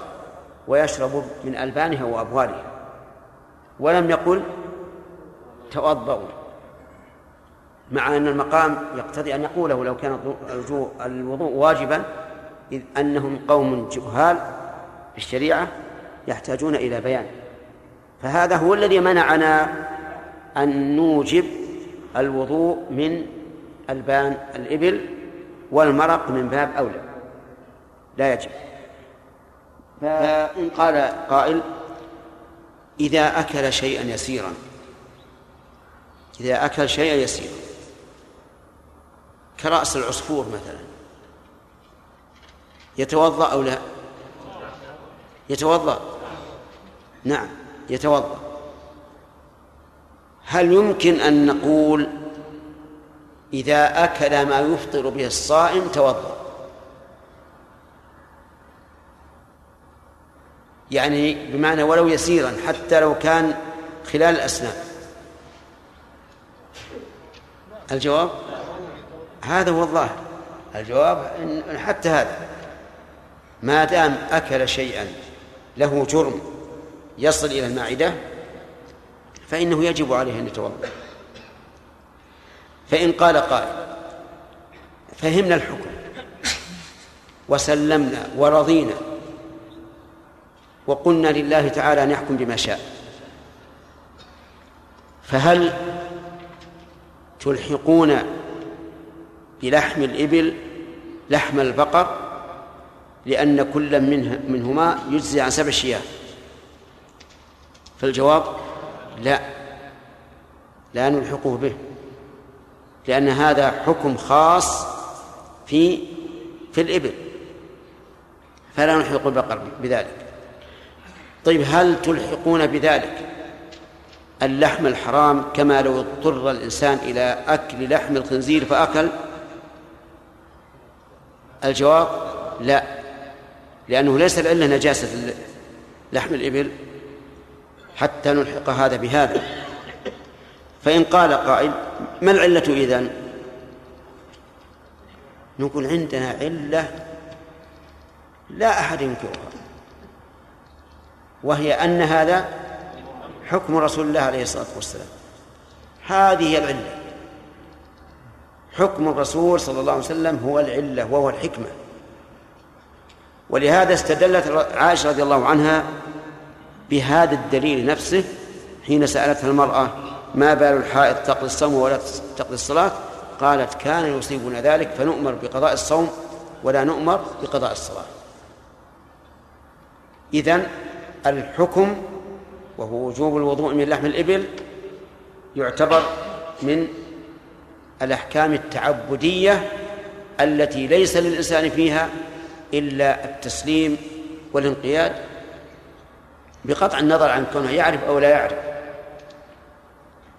ويشربوا من ألبانها وأبوالها ولم يقل توضؤوا مع أن المقام يقتضي أن يقوله لو كان الوضوء واجبا إذ أنهم قوم جهال في الشريعة يحتاجون إلى بيان. فهذا هو الذي منعنا أن نوجب الوضوء من ألبان الإبل والمرق من باب أولى. لا يجب. فإن قال قائل إذا أكل شيئا يسيرا إذا أكل شيئا يسيرا كرأس العصفور مثلا يتوضأ أو لا؟ يتوضأ. نعم يتوضأ. هل يمكن أن نقول إذا أكل ما يفطر به الصائم توضأ؟ يعني بمعنى ولو يسيرا حتى لو كان خلال الأسنان. الجواب؟ هذا هو الظاهر. الجواب إن حتى هذا. ما دام أكل شيئا له جرم يصل إلى المعدة فإنه يجب عليه أن يتوضأ. فإن قال قائل فهمنا الحكم وسلمنا ورضينا وقلنا لله تعالى أن يحكم بما شاء. فهل تلحقون بلحم الإبل لحم البقر؟ لأن كل منه منهما يجزي عن سبع شياه. فالجواب لا. لا نلحقه به. لأن هذا حكم خاص في في الإبل. فلا نلحق البقر بذلك. طيب هل تلحقون بذلك اللحم الحرام كما لو اضطر الإنسان إلى أكل لحم الخنزير فأكل؟ الجواب لا لأنه ليس العلة نجاسة لحم الإبل حتى نلحق هذا بهذا. فإن قال قائل ما العلة إذن؟ نقول عندنا علة لا أحد ينكرها. وهي أن هذا حكم رسول الله عليه الصلاة والسلام. هذه هي العلة. حكم الرسول صلى الله عليه وسلم هو العلة وهو الحكمة. ولهذا استدلت عائشة رضي الله عنها بهذا الدليل نفسه حين سألتها المرأة ما بال الحائض تقضي الصوم ولا تقضي الصلاة؟ قالت كان يصيبنا ذلك فنؤمر بقضاء الصوم ولا نؤمر بقضاء الصلاة. إذن الحكم وهو وجوب الوضوء من لحم الإبل يعتبر من الأحكام التعبدية التي ليس للإنسان فيها إلا التسليم والانقياد بقطع النظر عن كونه يعرف أو لا يعرف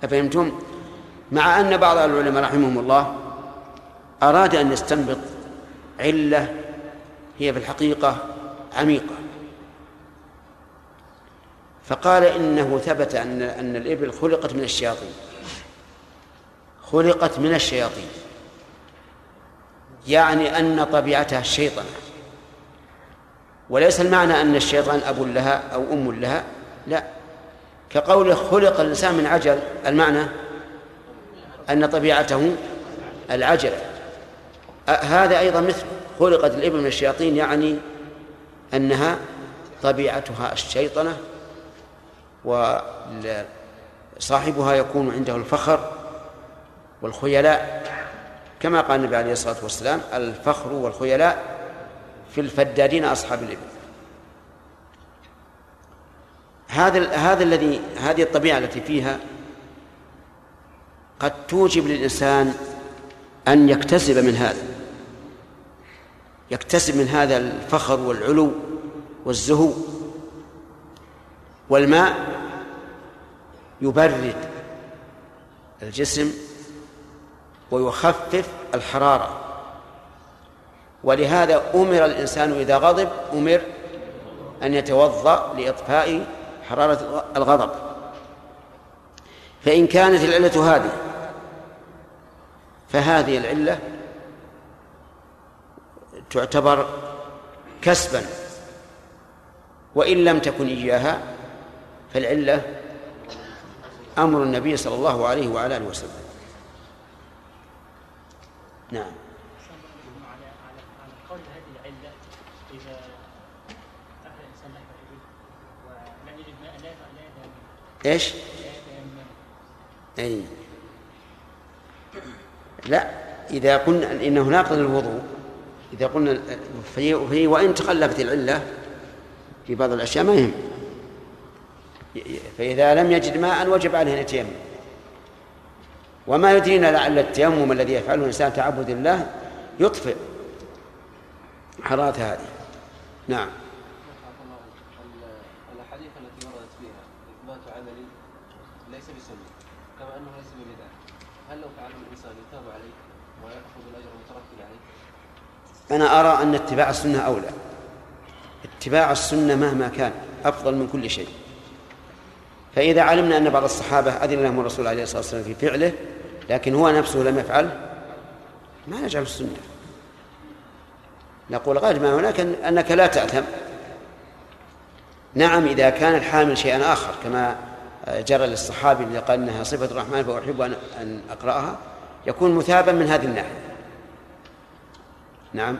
أفهمتم؟ مع أن بعض العلماء رحمهم الله أراد أن يستنبط علة هي في الحقيقة عميقة فقال إنه ثبت أن أن الإبل خلقت من الشياطين. خلقت من الشياطين. يعني أن طبيعتها الشيطنة وليس المعنى أن الشيطان أب لها أو أم لها لا. كقوله خلق الإنسان من عجل المعنى أن طبيعته العجلة هذا أيضا مثل خلقت الإبل من الشياطين يعني أنها طبيعتها الشيطنة وصاحبها يكون عنده الفخر والخيلاء. كما قال النبي عليه الصلاة والسلام الفخر والخيلاء في الفدادين أصحاب الإبل. هذا هذا الذي هذه الطبيعة التي فيها قد توجب للإنسان أن يكتسب من هذا. يكتسب من هذا الفخر والعلو والزهو. والماء يبرد الجسم ويخفف الحرارة. ولهذا أمر الإنسان إذا غضب أمر أن يتوضأ لإطفاء حرارة الغضب. فإن كانت العلة هذه فهذه العلة تعتبر كسبا وإن لم تكن إياها فالعلة أمر النبي صلى الله عليه وعلى آله وسلم. نعم. إيش؟ أي. لا إذا قلنا انه ناقض للوضوء إذا قلنا في وإن تخلفت العلة في بعض الأشياء ما يهم. فإذا لم يجد ماء وجب عليه ان يتيمم وما يدرينا لعل التيمم الذي يفعله الإنسان تعبد الله يطفئ حرارة هذه. نعم. الاحاديث التي وردت فيها إثبات عمل ليس بسنة كما أنه ليس ببدعة. هل لو فعله الإنسان يتاب عليه ويأخذ الأجر المترتب عليه؟ أنا أرى أن اتباع السنة أولى. اتباع السنة مهما كان أفضل من كل شيء. فإذا علمنا أن بعض الصحابة أذن لهم الرسول عليه الصلاة والسلام في فعله لكن هو نفسه لم يفعل ما نجعل السنة. نقول غالب ما هناك أنك لا تأثم. نعم إذا كان الحامل شيئا آخر كما جرى للصحابي اللي قال إنها صفة الرحمن فأحب أن أن أقرأها يكون مثابا من هذه الناحية. نعم.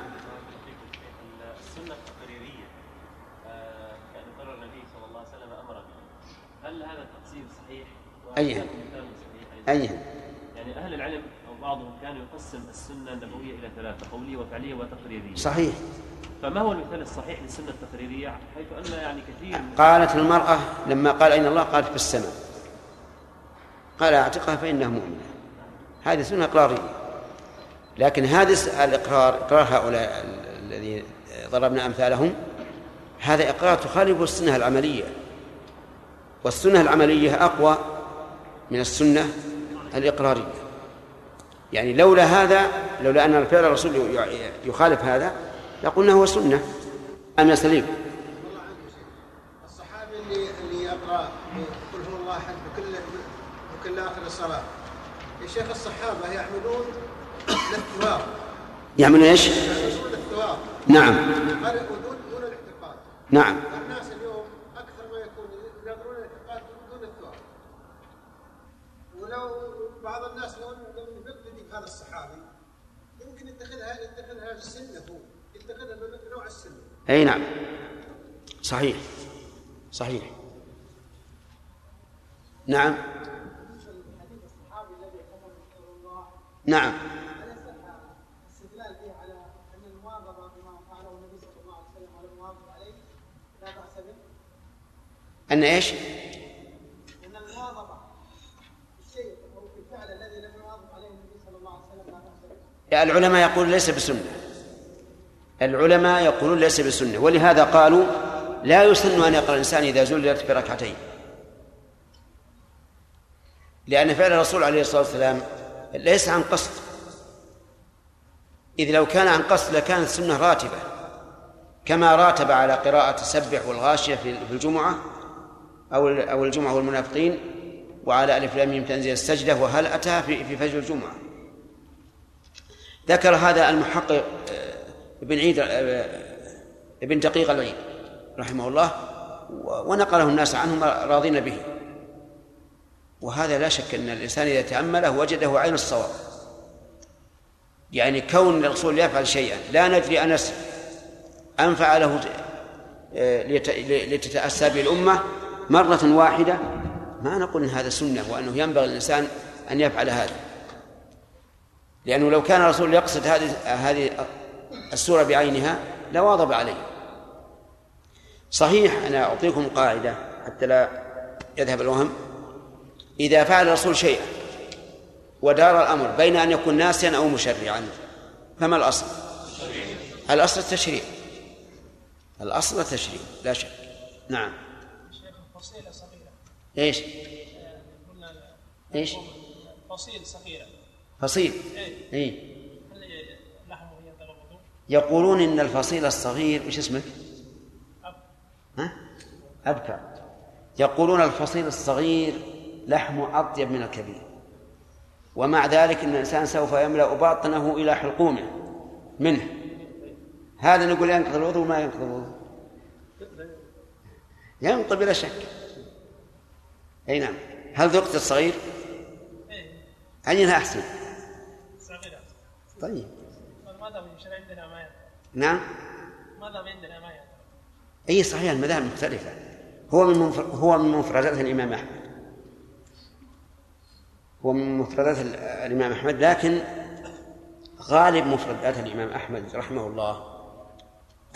أيها. أيها يعني أهل العلم أو بعضهم كان يقسم السنة النبوية إلى ثلاثة قولية وفعلية وتقريرية. صحيح. فما هو المثال الصحيح للسنة التقريرية؟ حيث أن يعني كثير من قالت المرأة لما قال أين الله قالت في السماء. قال اعتقها فإنها مؤمنة. هذه سنة إقرارية. لكن هذا الإقرار إقرار هؤلاء الذي ضربنا أمثالهم هذا إقرار تخالف السنة العملية. والسنة العملية أقوى من السنة الإقرارية. يعني لولا هذا لولا أن الفعل الرسول يخالف هذا لقلنا هو سنة. أم يا سليم. الصحابي اللي اللي يقرأ قل هو الله أحد بكل بكل آخر الصلاة. يا شيخ الصحابة يعملون للثواب يعملون إيش؟ الثواب نعم. دون الاعتقاد نعم الناس اليوم أكثر ما يكون ينظرون الاعتقاد دون الثواب ولو بعض الناس لو لو يقتدي بهذا الصحابي. يمكن يتخذها يتخذها السنة هو. يتخذها بنوع السنة أي نعم. صحيح. صحيح. نعم. نعم. الاستدلال به على ان المواظبه بما فعله النبي صلى الله عليه وسلم والمواظبه عليه لا باس به أن إيش ان المواظبه الشيء أو الفعل الذي لم يواظب عليه النبي صلى الله عليه وسلم لا باس به العلماء يقولون ليس بسنة. العلماء يقولون ليس بسنة. ولهذا قالوا لا يسن أن يقرأ الإنسان إذا زلت بركعتين. لأن فعل الرسول عليه الصلاة والسلام ليس عن قصد. إذ لو كان عن قصد لكانت سنة راتبة. كما راتب على قراءة سبح والغاشية في الجمعة أو أو الجمعة والمنافقين وعلى ألف لام تنزيل السجدة وهل أتى في فجر الجمعة. ذكر هذا المحقق آه، ابن عيد آه، ابن دقيق العيد رحمه الله ونقله الناس عنه راضين به. وهذا لا شك أن الإنسان إذا تأمله وجده عين الصواب. يعني كون الرسول يفعل شيئا لا ندري أنس ان فعله آه، لتتأسى به الامه مرة واحدة. ما نقول إن هذا سنة وأنه ينبغي للإنسان أن يفعل هذا. لأنه لو كان الرسول يقصد هذه هذه السورة بعينها لواظب عليه. صحيح أنا أعطيكم قاعدة حتى لا يذهب الوهم. إذا فعل الرسول شيئا ودار الأمر بين أن يكون ناسيا أو مشرعا فما الأصل؟ الأصل التشريع. الأصل التشريع لا شك. نعم. إيش؟ قلنا إيش؟ فصيل صغيرة. فصيل إيه. اي الوضوء؟ يقولون إن الفصيل الصغير وش اسمك؟ ها؟ أبكر يقولون الفصيل الصغير لحمه أطيب من الكبير ومع ذلك أن الإنسان سوف يملأ باطنه إلى حلقومه منه هذا نقول ينقض الوضوء ما ينقض الوضوء ينقض بلا شك أي نعم هل ذقت الصغير؟ إيه أينها أحسن؟ طيب. يشرع عندنا ما نعم. دام عندنا ما أي صحيح المذاهب مختلفة. هو من منفر هو من مفردات الإمام أحمد. هو من مفردات ال- الإمام أحمد لكن غالب مفردات الإمام أحمد رحمه الله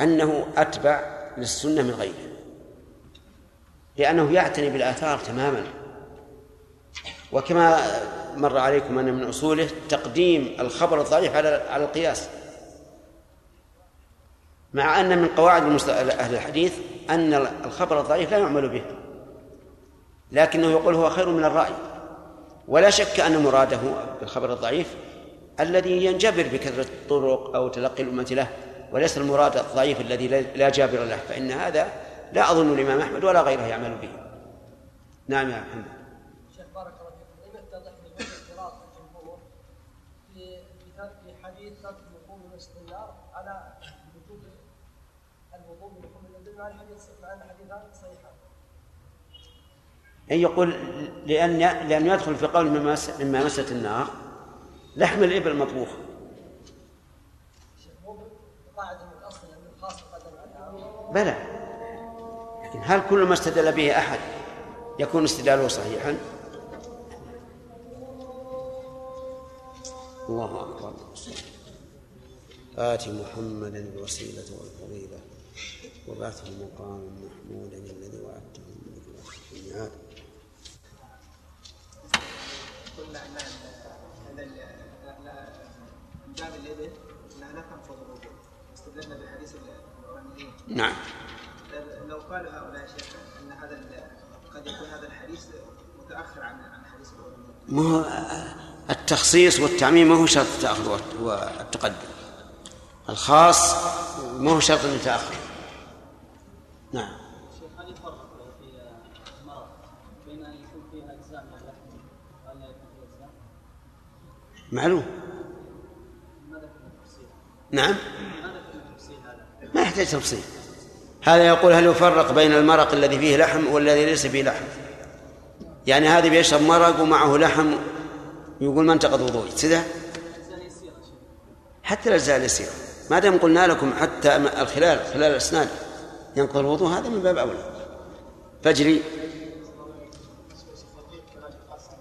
أنه أتبع للسنة من غيره. لأنه يعتني بالآثار تماما. وكما مر عليكم أن من أصوله تقديم الخبر الضعيف على على القياس. مع أن من قواعد أهل الحديث أن الخبر الضعيف لا يعمل به. لكنه يقول هو خير من الرأي. ولا شك أن مراده بالخبر الضعيف الذي ينجبر بكثرة الطرق أو تلقي الأمة له وليس المراد الضعيف الذي لا- لا جابر له. فإن هذا لا أظن الإمام أحمد ولا غيره يعمل به. نعم يا محمد شيخ بارك الله فيكم لم يتضح من وجه اعتراض الجمهور في في ترك حديث ترك الوقوف من مسجد النار على وجوب الوضوء من لحوم الابل مع الحديث مع ان الحديثان صحيحان. أن يقول لأن لأن يدخل في قول مما مس- مما مست النار لحم الإبل مطبوخ. شيخ مو قاعدة من الاصل ان الخاص يقدم على العام بلى. لكن هل كل ما استدل به أحد يكون استدلاله صحيحا؟ الله أكبر. آت محمدا الوسيلة والفضيلة وبعثه مقاما محمودا الذي وعدته انك الميعاد باب الابل انها لا الوضوء استدلنا بحديث نعم. لو قال هؤلاء يا شيخ إن هذا قد يكون هذا الحديث متأخر عن عن حديث الاولانيين ما هو التخصيص والتعميم ما هو شرط التأخر والتقدم. الخاص ما هو شرط التأخر. نعم. شيخ نعم؟ ما يحتاج تفصيل. هذا يقول هل يفرق بين المرق الذي فيه لحم والذي ليس فيه لحم؟ يعني هذا بيشرب مرق ومعه لحم يقول ما انتقض وضوء. كذا حتى الأجزاء اليسيره ما دام قلنا لكم حتى الخلال خلال الأسنان ينقض الوضوء هذا من باب أولى. فجري.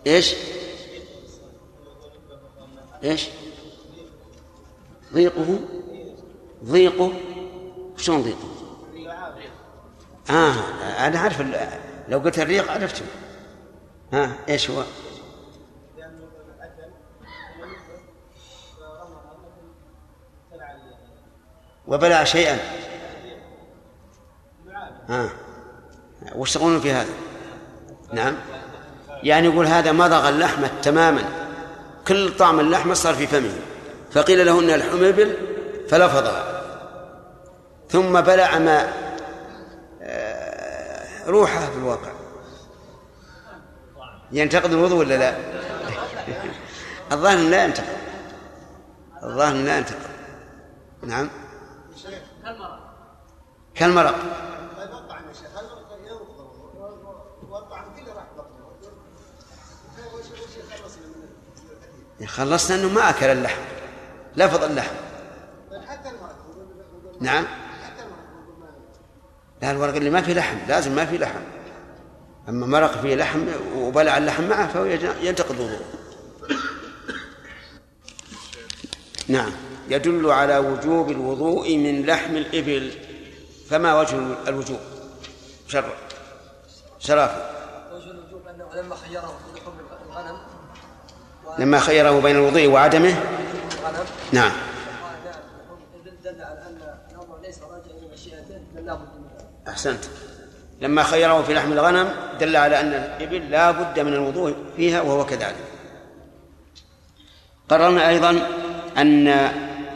إيش؟ إيش؟ ضيقه؟ ضيقه؟ شلون ضيقه؟ آه أنا عارف لو قلت الريق عرفته. ها إيش هو؟ وبلع شيئا. ها وش تقولون في هذا؟ نعم. يعني يقول هذا مضغ اللحمة تماما. كل طعم اللحمة صار في فمه. فقيل له إن اللحم إبل فلفظها. ثم بلع ما آه، روحه في الواقع. ينتقد الوضوء ولا لا؟ الظاهر لا ينتقد. الظاهر لا ينتقد. نعم. كالمرق. خلصنا أنه ما أكل اللحم. لفظ اللحم نعم. لا الورق اللي ما فيه لحم لازم ما فيه لحم. أما مرق فيه لحم وبلع اللحم معه فهو ينتقد الوضوء نعم. يدل على وجوب الوضوء من لحم الإبل. فما وجه الوجوب؟ شر شرافة. وجه الوجوب انه لما خيره لما خيره بين الوضوء وعدمه نعم. الابل دل على ان الامر ليس راجع إلى مشيئته بل لابد منه أحسنت. لما خيره في لحم الغنم دل على أن الإبل لا بد من الوضوء فيها وهو كذلك. قررنا أيضا أن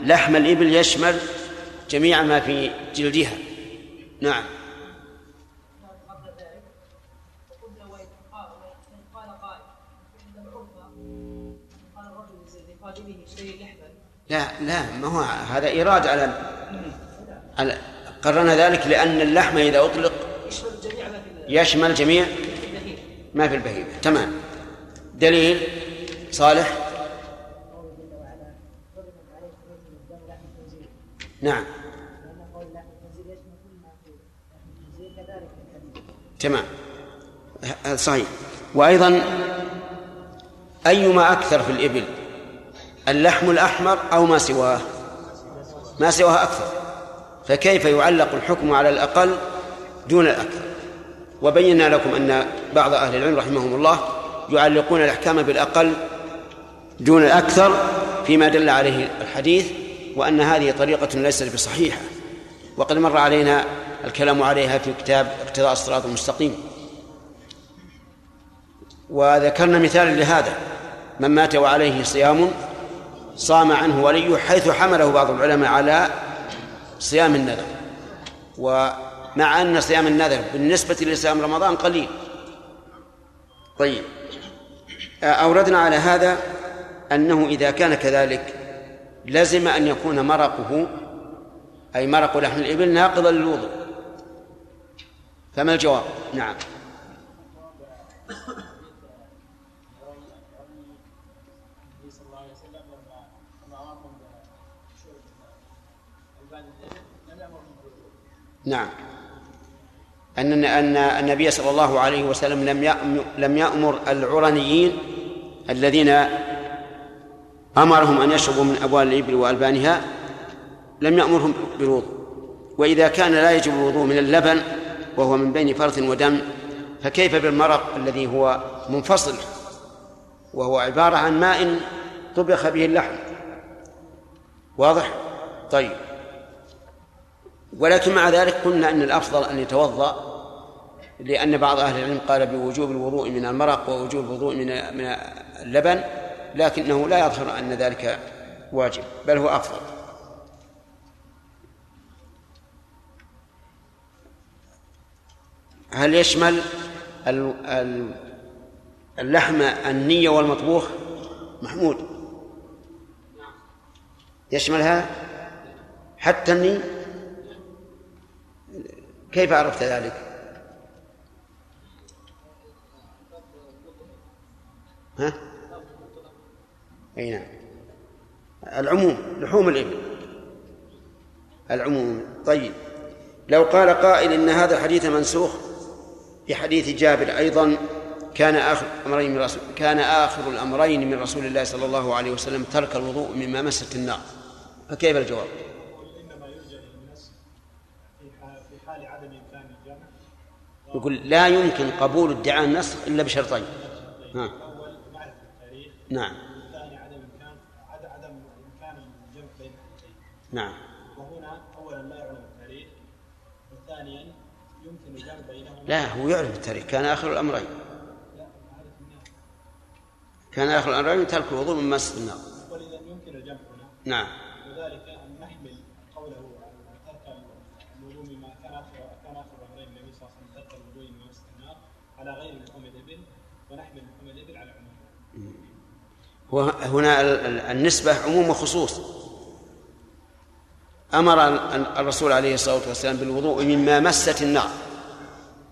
لحم الإبل يشمل جميع ما في جلدها. نعم. لا لا ما هو هذا إيراد على على قررنا ذلك لأن اللحم إذا أطلق يشمل جميع ما في البهيمة. تمام. دليل صالح؟ نعم. تمام. صحيح. وأيضا أيما أكثر في الإبل؟ اللحم الأحمر أو ما سواه. ما سواه أكثر. فكيف يعلق الحكم على الأقل دون الأكثر؟ وبينا لكم أن بعض أهل العلم رحمهم الله يعلقون الأحكام بالأقل دون الأكثر فيما دل عليه الحديث وأن هذه طريقة ليست بصحيحة. وقد مر علينا الكلام عليها في كتاب اقتضاء الصراط المستقيم. وذكرنا مثالا لهذا من مات وعليه صيام صام عنه وليه حيث حمله بعض العلماء على صيام النذر. ومع أن صيام النذر بالنسبة لصيام رمضان قليل. طيب. أوردنا على هذا أنه إذا كان كذلك لزم أن يكون مرقه أي مرق لحم الإبل ناقضا للوضوء. فما الجواب؟ نعم النبي صلى الله عليه وسلم لما لما امرهم بشرب البان الابل لم يامرهم بالوضوء نعم. أن أن النبي صلى الله عليه وسلم لم لم يأمر العرنيين الذين أمرهم أن يشربوا من أبوال الإبل وألبانها لم يأمرهم بالوضوء. وإذا كان لا يجب الوضوء من اللبن وهو من بين فرث ودم فكيف بالمرق الذي هو منفصل وهو عبارة عن ماء طبخ به اللحم؟ واضح؟ طيب. ولكن مع ذلك قلنا أن الأفضل أن يتوضأ لأن بعض أهل العلم قال بوجوب الوضوء من المرق ووجوب الوضوء من من اللبن لكنه لا يظهر أن ذلك واجب بل هو أفضل. هل يشمل اللحم النية والمطبوخ؟ محمود. يشملها؟ حتى النية؟ كيف عرفت ذلك؟ ها؟ أي نعم العموم لحوم الإبل العموم طيب لو قال قائل إن هذا الحديث منسوخ بحديث جابر أيضا كان آخر الأمرين من رسول كان آخر الأمرين من رسول الله صلى الله عليه وسلم ترك الوضوء مما مست النار فكيف الجواب؟ انما يرجع للناس في حال عدم امكان الجمع يقول لا يمكن قبول ادعاء النسخ إلا بشرطين. ها. الأول معرفه التاريخ نعم. نعم. وهنا اولا لا يعلم التاريخ وثانيا يمكن الجمع بينهما لا هو يعرف التاريخ. كان معرفه الناس كان آخر الأمرين ترك الوضوء من مس النار ولذا يمكن الجمع هنا. نعم. وذلك ان نحمل قوله عن ترك الوضوء مما كان اخر كان اخر الامرين النبي صلى الله عليه وسلم ترك الوضوء مما مس النار على غير لحوم الابل ونحمل لحوم الابل على عمومها ال- النسبة عموم وخصوص. أمر ال- الرسول عليه الصلاة والسلام بالوضوء مما مست النار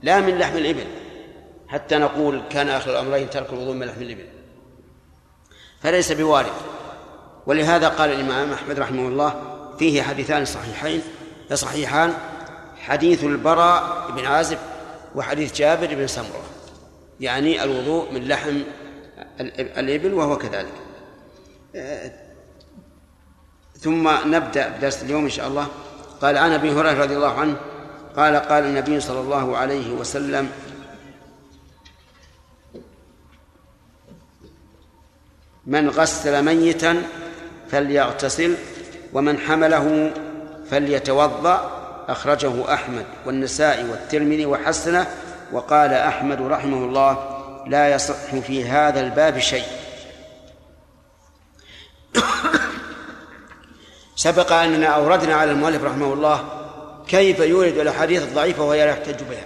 لا من لحم الإبل. حتى نقول كان آخر الأمرين ترك الوضوء من لحم الإبل. فليس بوارد. ولهذا قال الإمام أحمد رحمه الله فيه حديثان صحيحين. صحيحان حديث البراء بن عازب وحديث جابر بن سمرة يعني الوضوء من لحم الإبل وهو كذلك. ثم نبدأ بدرس اليوم إن شاء الله. قال عن أبي هريرة رضي الله عنه قال قال النبي صلى الله عليه وسلم من غسل ميتا فليغتسل ومن حمله فليتوضأ. أخرجه أحمد والنسائي والترمذي وحسنه وقال أحمد رحمه الله لا يصح في هذا الباب شيء. سبق أننا أوردنا على المؤلف رحمه الله كيف يورد الأحاديث الضعيفة وهي لا يحتج بها.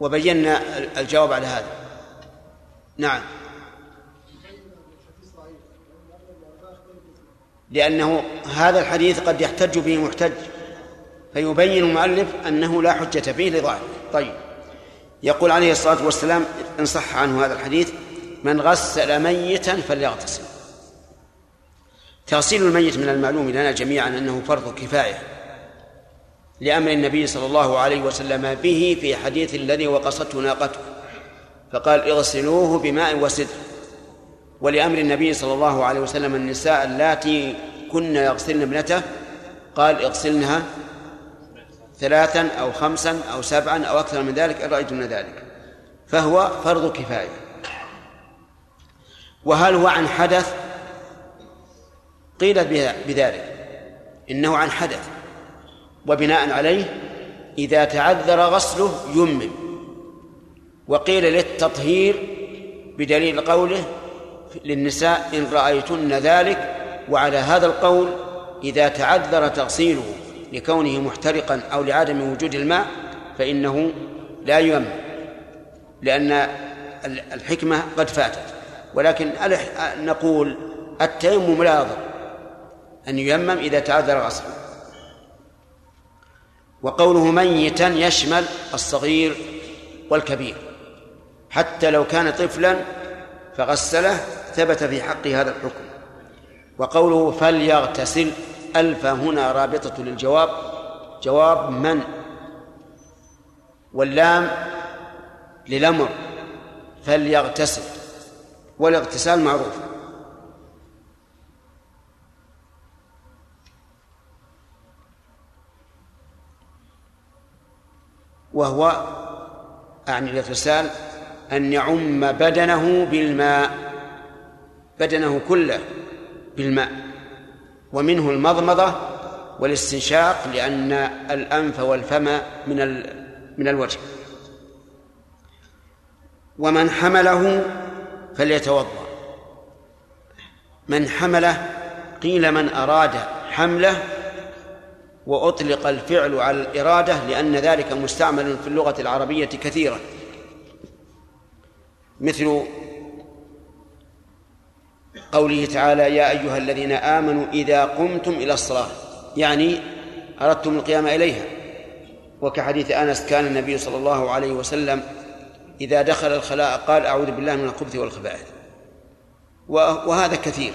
وبينا الجواب على هذا. نعم. لأنه هذا الحديث قد يحتج به محتج فيبين المؤلف أنه لا حجة فيه لضعفه طيب. يقول عليه الصلاة والسلام إن صح عنه هذا الحديث من غسل ميتا فليغتسل. تغسيل الميت من المعلوم لنا جميعا أنه فرض كفاية لأمر النبي صلى الله عليه وسلم به في حديث الذي وقصته ناقته فقال اغسلوه بماء وسدر. ولأمر النبي صلى الله عليه وسلم النساء اللاتي كن يغسلن ابنته قال اغسلنها ثلاثا أو خمسا أو سبعا أو أكثر من ذلك إن رأيتن ذلك. فهو فرض كفاية. وهل هو عن حدث؟ قيل بذلك. إنه عن حدث. وبناء عليه إذا تعذر غسله يمم وقيل للتطهير بدليل قوله للنساء إن رأيتن ذلك وعلى هذا القول إذا تعذر تغسيله. لكونه محترقا أو لعدم وجود الماء فإنه لا ييمم لأن الحكمة قد فاتت. ولكن نقول التيمم لا يضر أن ييمم إذا تعذر غسله وقوله ميتا يشمل الصغير والكبير. حتى لو كان طفلا فغسله ثبت في حقه هذا الحكم. وقوله فليغتسل ألف هنا رابطة للجواب. جواب من؟ واللام للأمر فليغتسل. والاغتسال معروف. وهو أعني الاغتسال أن يعم بدنه بالماء. بدنه كله بالماء. ومنه المضمضة والاستنشاق لأن الأنف والفم من من الوجه. ومن حمله فليتوضأ. من حمله قيل من أراد حمله وأطلق الفعل على الإرادة لأن ذلك مستعمل في اللغة العربية كثيرا. مثل قوله تعالى يا أيها الذين آمنوا إذا قمتم إلى الصلاة. يعني أردتم القيام إليها. وكحديث أنس كان النبي صلى الله عليه وسلم إذا دخل الخلاء قال أعوذ بالله من الخبث والخبائث. وهذا كثير.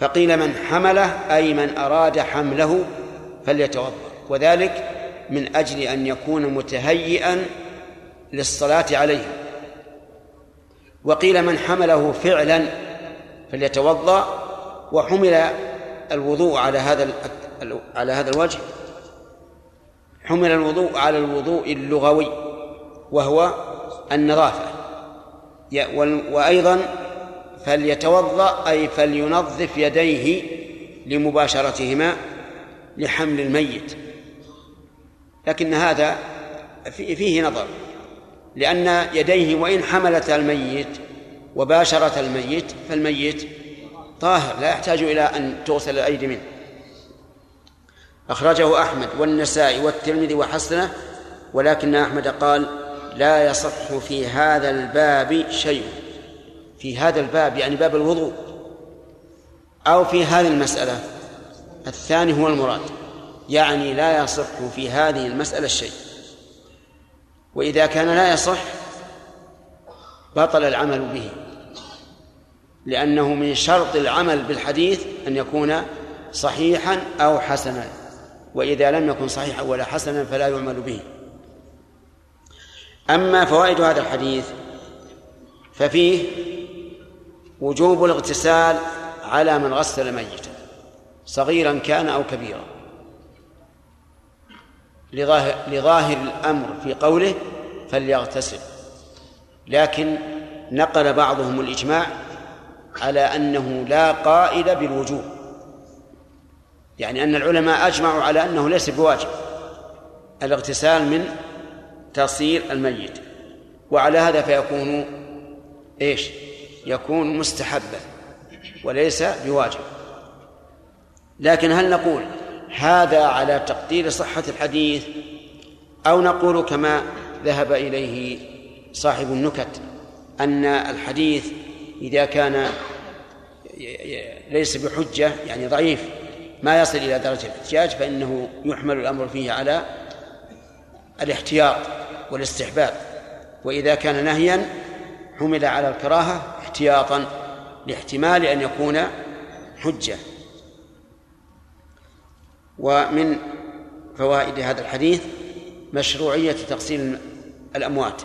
فقيل من حمله أي من أراد حمله فليتوضأ. وذلك من أجل أن يكون متهيئا للصلاة عليه. وقيل من حمله فعلا فليتوضأ وحمل الوضوء على هذا على هذا الوجه. حمل الوضوء على الوضوء اللغوي وهو النظافة. وأيضا فليتوضأ أي فلينظف يديه لمباشرتهما لحمل الميت. لكن هذا فيه نظر لأن يديه وإن حملت الميت وباشرت الميت فالميت طاهر لا يحتاج إلى أن تغسل الأيدي منه. أخرجه أحمد والنسائي والترمذي وحسنه ولكن أحمد قال لا يصح في هذا الباب شيء. في هذا الباب يعني باب الوضوء أو في هذه المسألة. الثاني هو المراد يعني لا يصح في هذه المسألة الشيء وإذا كان لا يصح بطل العمل به. لأنه من شرط العمل بالحديث أن يكون صحيحا أو حسنا وإذا لم يكن صحيحا ولا حسنا فلا يعمل به. أما فوائد هذا الحديث ففيه وجوب الاغتسال على من غسل ميتا صغيرا كان أو كبيرا. لظاهر, الأمر في قوله فليغتسل. لكن نقل بعضهم الإجماع على أنه لا قائل بالوجوب. يعني أن العلماء أجمعوا على أنه ليس بواجب الاغتسال من تصير الميت. وعلى هذا فيكون إيش؟ يكون مستحبا وليس بواجب. لكن هل نقول هذا على تقدير صحة الحديث؟ أو نقول كما ذهب إليه صاحب النكت أن الحديث إذا كان ليس بحجة يعني ضعيف ما يصل إلى درجة الاحتياج فإنه يحمل الأمر فيه على الاحتياط والاستحباب. وإذا كان نهيا حمل على الكراهة احتياطا لاحتمال أن يكون حجة. ومن فوائد هذا الحديث مشروعية تغسيل الأموات.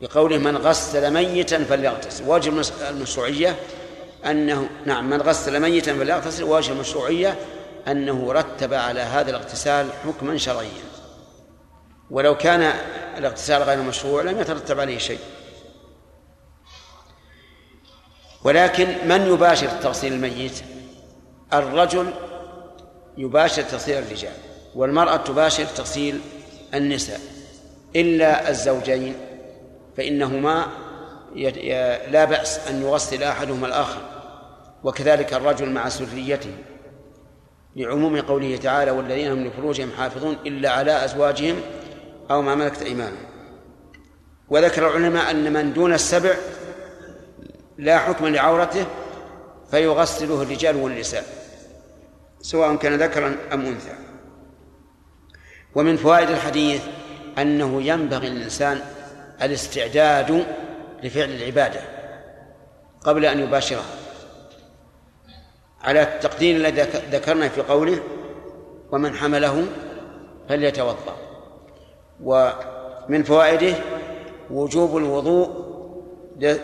بقوله من غسل ميتا فليغتسل. واجب المشروعية أنه نعم من غسل ميتا فليغتسل. واجب المشروعية أنه رتب على هذا الاغتسال حكما شرعيا. ولو كان الاغتسال غير مشروع لم يترتب عليه شيء. ولكن من يباشر تغسيل الميت؟ الرجل يباشر تغسيل الرجال والمرأة تباشر تغسيل النساء إلا الزوجين. فإنهما لا بأس أن يغسل أحدهما الآخر وكذلك الرجل مع سريته لعموم قوله تعالى والذين هم لفروجهم حافظون إلا على أزواجهم أو ما ملكت أيمانهم. وذكر العلماء أن من دون السبع لا حكم لعورته فيغسله الرجال والنساء سواء كان ذكرا أم أنثى. ومن فوائد الحديث أنه ينبغي للإنسان الاستعداد لفعل العبادة قبل أن يباشرها. على التقدير الذي ذكرنا في قوله ومن حمله فليتوضأ. ومن فوائده وجوب الوضوء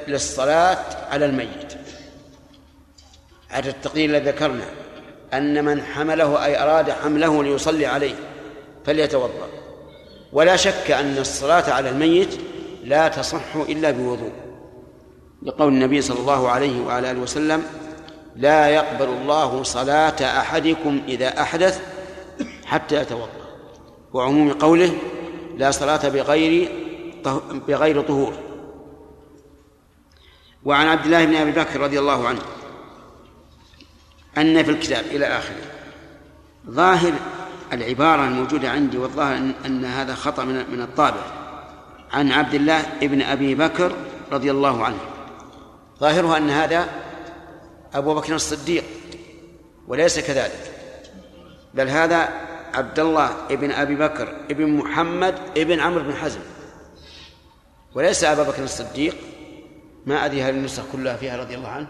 للصلاة على الميت. هذا التقدير الذي ذكرنا أن من حمله أي أراد حمله ليصلي عليه فليتوضأ. ولا شك أن الصلاة على الميت لا تصح إلا بوضوء. لقول النبي صلى الله عليه وعلى آله وسلم لا يقبل الله صلاة أحدكم إذا أحدث حتى يتوضأ. وعموم قوله لا صلاة بغير بغير طهور. وعن عبد الله بن أبي بكر رضي الله عنه أن في الكتاب إلى آخره ظاهر العبارة الموجودة عندي والظاهر أن, هذا خطأ من الطابع. عن عبد الله بن أبي بكر رضي الله عنه. ظاهرها أن هذا أبو بكر الصديق وليس كذلك. بل هذا عبد الله بن أبي بكر ابن محمد ابن عمرو بن حزم. وليس أبا بكر الصديق ما أدري هل النسخ كلها فيها رضي الله عنه.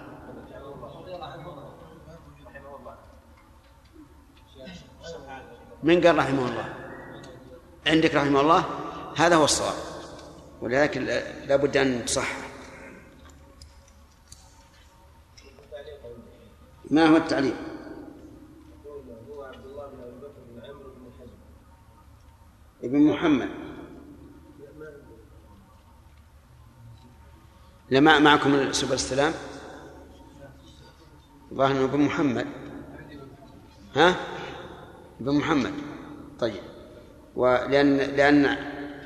من قال رحمه الله؟ عندك رحمه الله؟ هذا هو الصواب. ولذلك لا بد أن تصح. ما هو حزم ابن محمد. لما معكم سبل السلام؟ ظاهر ابن محمد. ها؟ ابن محمد. طيب. ولأن لأن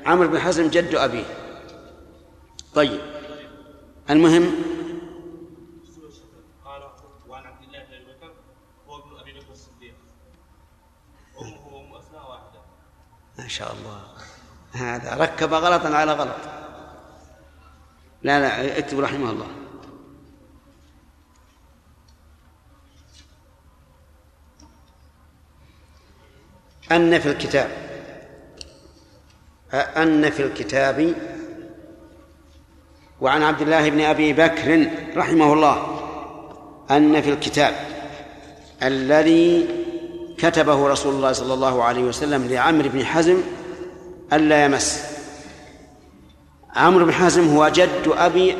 عمرو بن حزم جد أبيه. طيب. المهم. قال وعن عبد الله بن ابي بكر هو ابن أبي بكر الصديق. أمه وام اسماء واحدة. ما شاء الله. هذا ركب غلطا على غلط. لا لا اكتب رحمه الله. أن في الكتاب أن في الكتاب وعن عبد الله بن أبي بكر رحمه الله أن في الكتاب الذي كتبه رسول الله صلى الله عليه وسلم لعمرو بن حزم ألا يمس. عمرو بن حزم هو جد أبي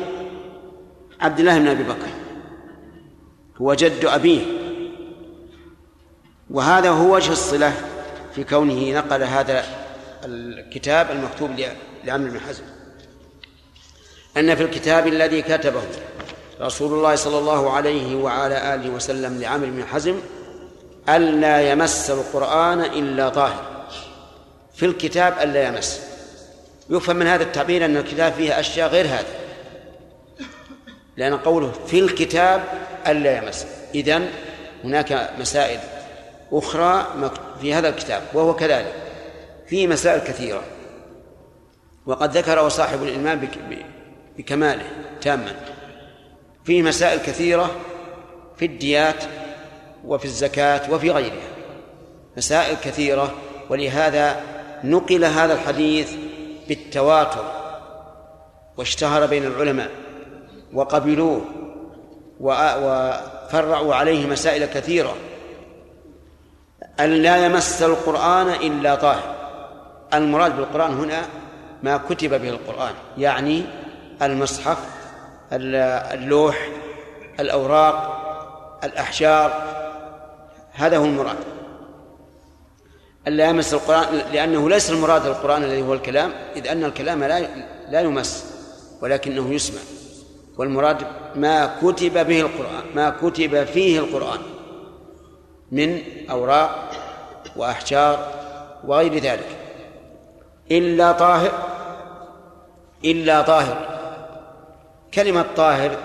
عبد الله بن أبي بكر. هو جد أبيه. وهذا هو وجه الصلة في كونه نقل هذا الكتاب المكتوب لعمرو بن حزم. أن في الكتاب الذي كتبه رسول الله صلى الله عليه وعلى آله وسلم لعمرو بن حزم ألا يمس القرآن إلا طاهر. في الكتاب ألا يمس. يفهم من هذا التعبير أن الكتاب فيه أشياء غير هذا لأن قوله في الكتاب ألا يمس. إذن هناك مسائل أخرى في هذا الكتاب وهو كذلك. فيه مسائل كثيرة. وقد ذكره صاحب الإمام بكماله تاما. فيه مسائل كثيرة في الديات وفي الزكاة وفي غيرها. مسائل كثيرة ولهذا نقل هذا الحديث بالتواتر واشتهر بين العلماء وقبلوه وفرعوا عليه مسائل كثيرة. أن لا يمس القرآن إلا طاهر. المراد بالقرآن هنا ما كتب به القرآن يعني المصحف اللوح الأوراق الأحجار هذا هو المراد. ألا يمس القرآن لأنه ليس المراد القرآن الذي هو الكلام إذ أن الكلام لا لا يمس ولكنه يسمع. والمراد ما كتب به القرآن ما كتب فيه القرآن من أوراق وأحجار وغير ذلك. إلا طاهر إلا طاهر. كلمة طاهر.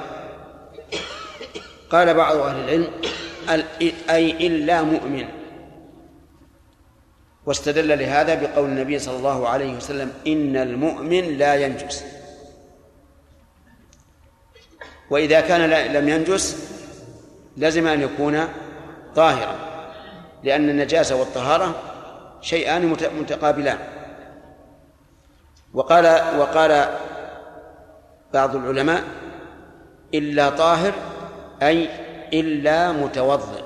قال بعض أهل العلم أي إلا مؤمن. واستدل لهذا بقول النبي صلى الله عليه وسلم إن المؤمن لا ينجس. وإذا كان لم ينجس لزم أن يكون طاهرا. لأن النجاسة والطهارة شيئان متقابلان. وقال وقال بعض العلماء إلا طاهر أي إلا متوضئ.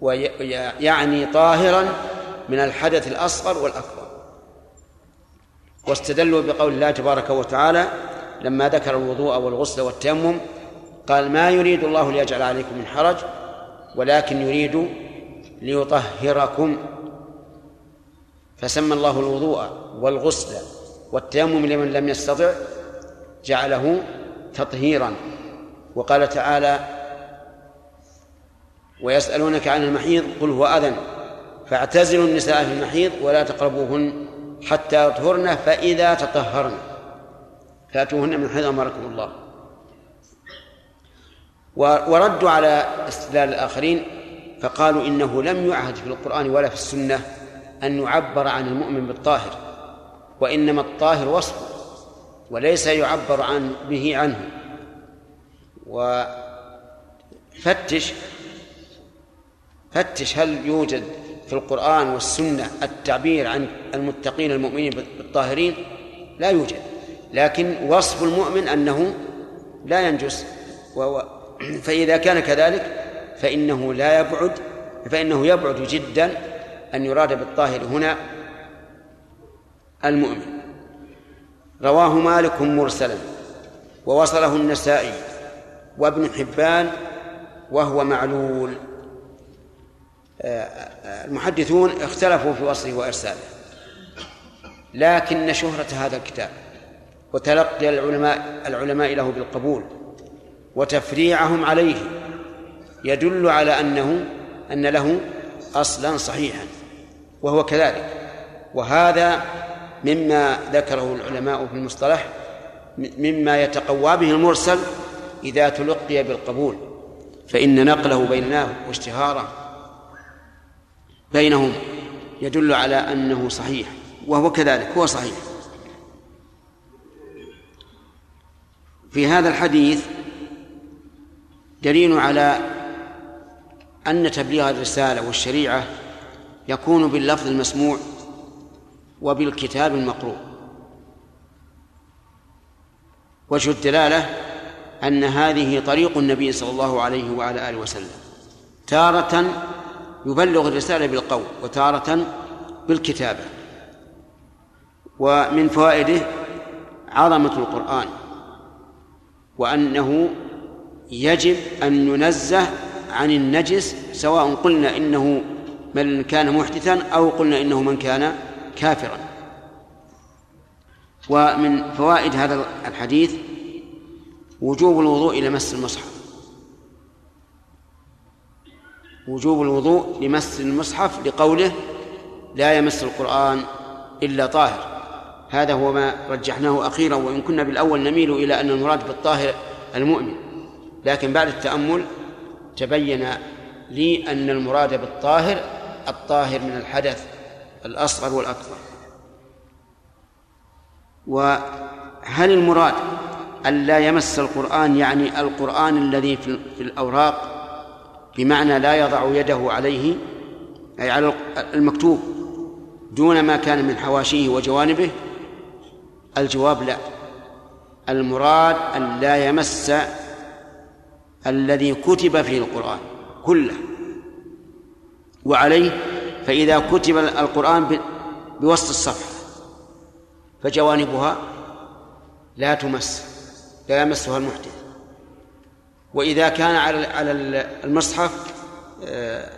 ويعني طاهرا من الحدث الأصغر والأكبر. واستدلوا بقول الله تبارك وتعالى لما ذكر الوضوء والغسل والتيمم قال ما يريد الله ليجعل عليكم من حرج ولكن يريد ليطهركم. فسمى الله الوضوء والغسل والتيمم لمن لم يستطع جعله تطهيرا. وقال تعالى ويسألونك عن المحيض قل هو أذن فاعتزلوا النساء في المحيض ولا تقربوهن حتى يطهرن فإذا تطهرن فأتوهن من حيث أمركم الله. وردوا على استدلال الآخرين فقالوا إنه لم يعهد في القرآن ولا في السنة أن يعبر عن المؤمن بالطاهر وإنما الطاهر وصف وليس يعبر عن به عنه. وفتش فتش هل يوجد في القرآن والسنة التعبير عن المتقين المؤمنين بالطاهرين؟ لا يوجد. لكن وصف المؤمن أنه لا ينجس فإذا كان كذلك فإنه لا يبعد فإنه يبعد جدا أن يراد بالطاهر هنا المؤمن. رواه مالك مرسلا ووصله النسائي وابن حبان وهو معلول. المحدثون اختلفوا في وصله وإرساله لكن شهرة هذا الكتاب وتلقي العلماء العلماء له بالقبول وتفريعهم عليه يدل على أنه أن له أصلا صحيحا وهو كذلك. وهذا مما ذكره العلماء في المصطلح مما يتقوى به المرسل إذا تلقي بالقبول فإن نقله بيننا واشتهاره بينهم يدل على أنه صحيح وهو كذلك هو صحيح. في هذا الحديث دليل على أن تبليغ الرسالة والشريعة يكون باللفظ المسموع وبالكتاب المقروء. وجه الدلالة أن هذه طريق النبي صلى الله عليه وعلى آله وسلم. تارة يبلغ الرسالة بالقول وتارة بالكتابة ومن فوائده عظمة القرآن. وأنه يجب أن ننزه عن النجس سواء قلنا إنه من كان محدثا أو قلنا إنه من كان كافرا. ومن فوائد هذا الحديث وجوب الوضوء إلى مس المصحف. وجوب الوضوء لمس المصحف لقوله لا يمس القرآن إلا طاهر. هذا هو ما رجحناه أخيرا وإن كنا بالأول نميل إلى أن المراد بالطاهر المؤمن. لكن بعد التأمل تبين لي أن المراد بالطاهر الطاهر من الحدث. الأصغر والأكبر. وهل المراد أن لا يمس القرآن يعني القرآن الذي في الأوراق بمعنى لا يضع يده عليه أي على المكتوب دون ما كان من حواشيه وجوانبه؟ الجواب لا. المراد أن لا يمس الذي كتب فيه القرآن كله. وعليه فإذا كتب القرآن بوسط الصفحة فجوانبها لا تمس لا يمسها المحدث. وإذا كان على على المصحف آه،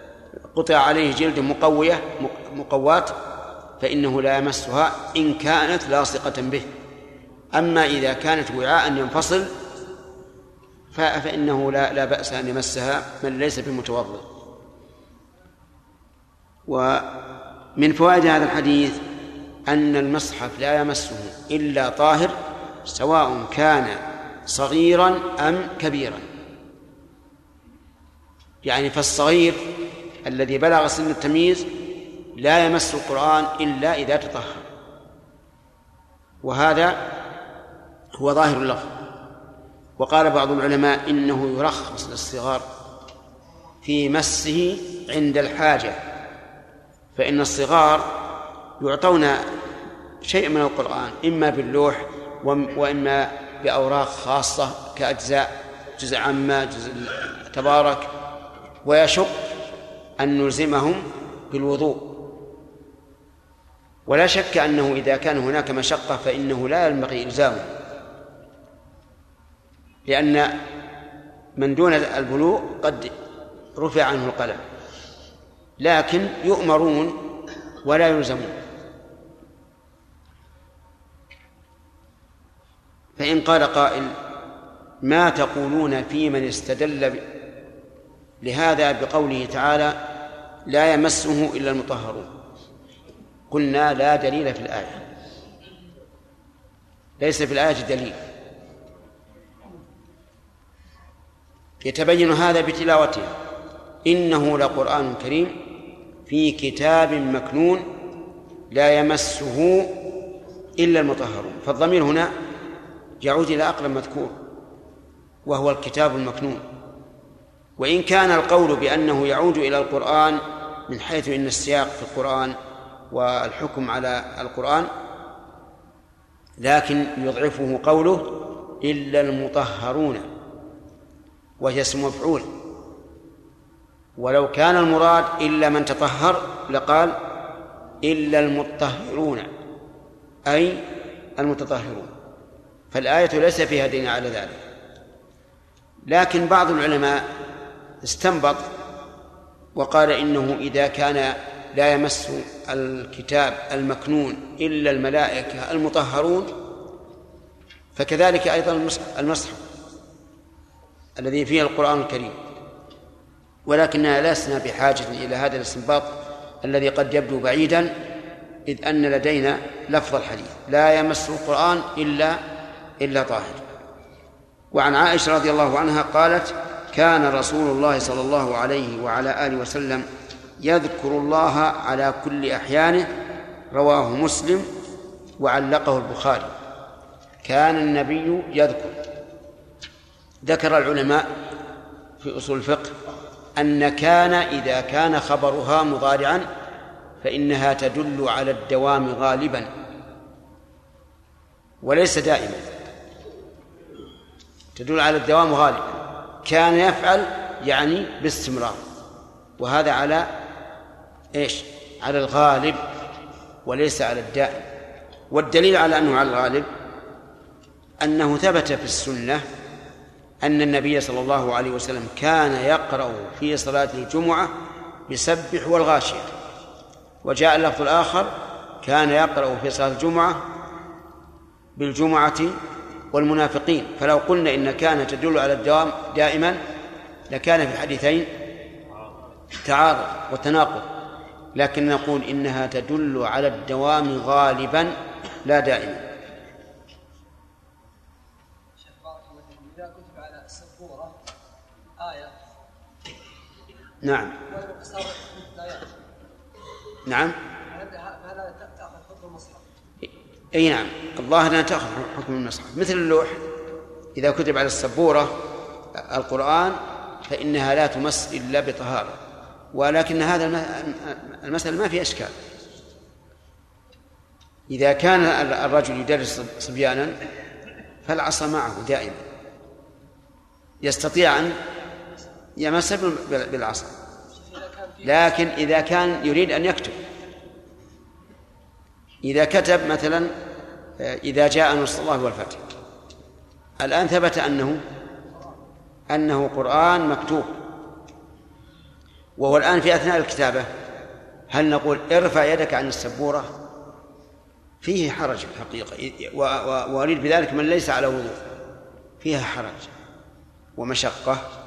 قطع عليه جلد مقوية مقوات فإنه لا يمسها إن كانت لاصقة به. أما إذا كانت وعاء ينفصل فإنه لا لا بأس أن يمسها من ليس بمتوضئ. ومن فوائد هذا الحديث أن المصحف لا يمسه إلا طاهر سواء كان صغيرا أم كبيرا. يعني فالصغير الذي بلغ سن التمييز لا يمس القرآن إلا إذا تطهر. وهذا هو ظاهر اللفظ. وقال بعض العلماء إنه يرخص للصغار في مسه عند الحاجة. فإن الصغار يعطون شيء من القرآن إما باللوح وإما بأوراق خاصة كأجزاء جزء عامة جزء تبارك ويشق أن نلزمهم بالوضوء. ولا شك أنه إذا كان هناك مشقة فإنه لا ينبغي إلزامه لأن من دون البلوغ قد رفع عنه القلم. لكن يؤمرون ولا يلزمون. فإن قال قائل ما تقولون في من استدل لهذا بقوله تعالى لا يمسه إلا المطهرون. قلنا لا دليل في الآية. ليس في الآية دليل. يتبين هذا بتلاوتها. إنه لقرآن كريم في كتاب مكنون لا يمسه إلا المطهرون. فالضمير هنا يعود إلى أقرب مذكور وهو الكتاب المكنون. وإن كان القول بأنه يعود إلى القرآن من حيث إن السياق في القرآن والحكم على القرآن لكن يضعفه قوله إلا المطهرون وهي اسم مفعول. ولو كان المراد إلا من تطهر لقال إلا المطهرون أي المتطهرون. فالآية ليس فيها دين على ذلك. لكن بعض العلماء استنبط وقال إنه إذا كان لا يمس الكتاب المكنون إلا الملائكة المطهرون فكذلك أيضا المصحف الذي فيه القرآن الكريم. ولكننا لسنا بحاجة إلى هذا الاستنباط الذي قد يبدو بعيدا إذ أن لدينا لفظ الحديث لا يمس القرآن إلا إلا طاهر. وعن عائشة رضي الله عنها قالت كان رسول الله صلى الله عليه وعلى آله وسلم يذكر الله على كل أحيانه رواه مسلم وعلقه البخاري. كان النبي يذكر. ذكر العلماء في أصول الفقه أن كان إذا كان خبرها مضارعا فإنها تدل على الدوام غالبا وليس دائما. تدل على الدوام غالبا. كان يفعل يعني باستمرار وهذا على إيش؟ على الغالب وليس على الدائم. والدليل على أنه على الغالب أنه ثبت في السنة أن النبي صلى الله عليه وسلم كان يقرأ في صلاة الجمعة بسبح والغاشية. وجاء اللفظ الآخر كان يقرأ في صلاة الجمعة بالجمعة والمنافقين. فلو قلنا إن كان تدل على الدوام دائما لكان في الحديثين تعارض وتناقض. لكن نقول إنها تدل على الدوام غالبا لا دائما إذا كتب على السبورة آية نعم. نعم. إي نعم. الظاهر أنها تأخذ حكم المصحف. مثل اللوح إذا كتب على السبورة القرآن فإنها لا تمس إلا بطهارة. ولكن هذا المسألة ما في أشكال. إذا كان الرجل يدرس صبيانا فالعصا معه دائما. يستطيع أن يمس بالعصا. لكن إذا كان يريد أن يكتب. إذا كتب مثلا إذا جاء نصر الله والفتح. الآن ثبت أنه أنه قرآن مكتوب. وهو الآن في أثناء الكتابة. هل نقول ارفع يدك عن السبورة؟ فيه حرج في الحقيقة. وأريد بذلك من ليس على وضوء فيها حرج. ومشقة.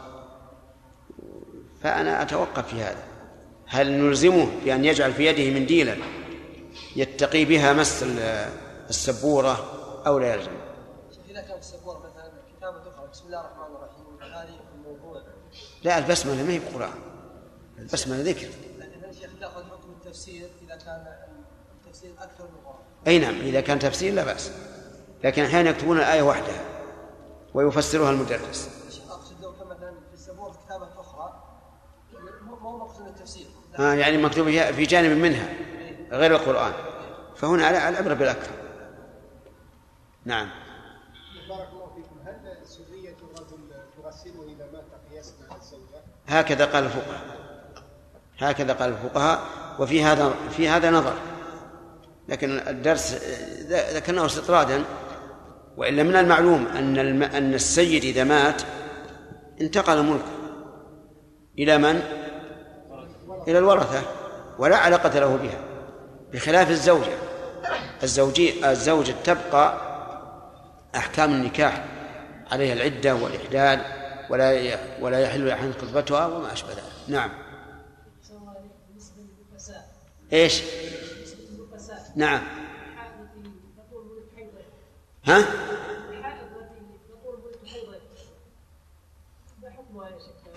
فأنا أتوقف في هذا. هل نلزمه بأن يجعل في يده منديلا يتقي بها مس السبورة أو لا يلزم إذا كانت السبورة مثلا كتابة أخرى بسم الله الرحمن الرحيم هذه الموضوع. لا البسملة ما هي بقرآن. البسملة ذكر. الشيخ تأخذ حكم التفسير إذا كان التفسير أكثر من القرآن أي نعم إذا كان تفسير لا بأس. لكن أحيانا يكتبون الآية وحدها ويفسرها المدرس أقصد لو كان مثلا في السبورة كتابة أخرى مو مقصود التفسير آه يعني مكتوب في جانب منها غير القرآن. فهنا على العبرة بالأكثر. نعم. بارك الله فيكم. هل سرية الرجل تغسله إذا مات قياسا على الزوجة؟ هكذا قال الفقهاء. هكذا قال الفقهاء وفي هذا في هذا نظر. لكن الدرس ذكرناه استطرادا وإلا من المعلوم أن الم... أن السيد إذا مات انتقل ملكه. إلى من؟ إلى الورثة ولا علاقة له بها بخلاف الزوجة. الزوجية الزوجة تبقى أحكام النكاح عليها العدة والإحلال ولا ولا يحل لأحد خطبتها وما أشبه ذلك. نعم. للنفساء نعم. ها؟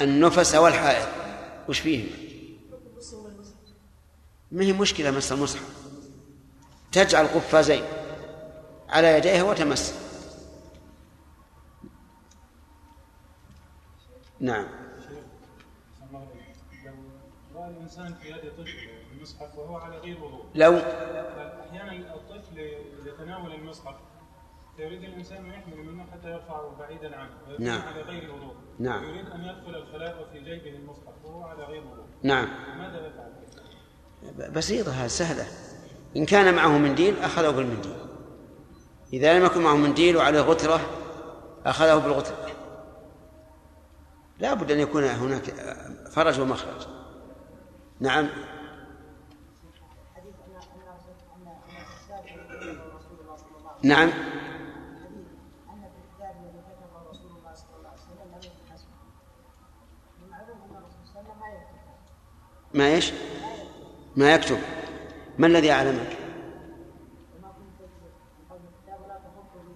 النفس والحائض. وش فيه حكم مسلم والمسلم ما هي مشكلة مس المصحف تجعل قفازين على يديها وتمس نعم الإنسان في يد طفل المصحف وهو على غير وضوء لو أحيانا الطفل يتناول المصحف فيريد الإنسان أن يحمل منه حتى يرفعه بعيدا عنه نعم. على غير وضوء نعم. يريد أن يدخل الخلاء وفي جيبه المصحف وهو على غير وضوء نعم ماذا يفعل؟ بسيطة سهلة. إن كان معه منديل أخذه بالمنديل. إذا لم يكن معه منديل وعليه غترة أخذه بالغترة. لا بد أن يكون هناك فرج ومخرج. نعم. نعم. ما يكتب ما يكتب. ما الذي أعلمك؟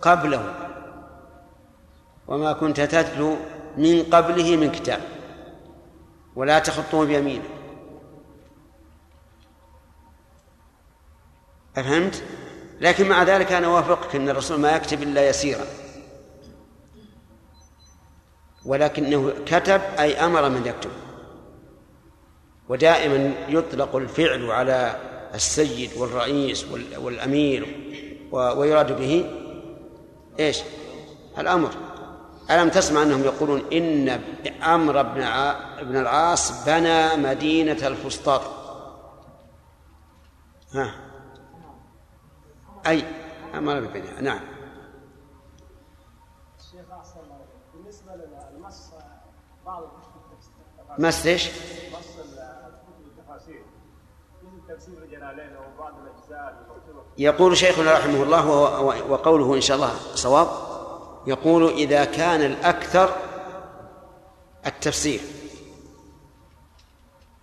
قبله. وما كنت تتلو من قبله من كتاب. ولا تخطه بيمينه أفهمت؟ لكن مع ذلك أنا أوافقك أن الرسول ما يكتب إلا يسيرا. ولكنه كتب أي أمر من يكتب. ودائما يطلق الفعل على السيد والرئيس وال- والأمير ويراد به إيش؟ الأمر ألم تسمع أنهم يقولون إن عمرو بن ع- بن العاص بنى مدينة الفسطاط ها أي أمر ببنائها نعم. بالنسبة للمس بعض مس إيش؟ مس كتب التفاسير مثل تفسير الجلالين أو بعض الاجزاء المكتوبه يقول شيخنا رحمه الله وقوله إن شاء الله صواب. يقول إذا كان الأكثر التفسير.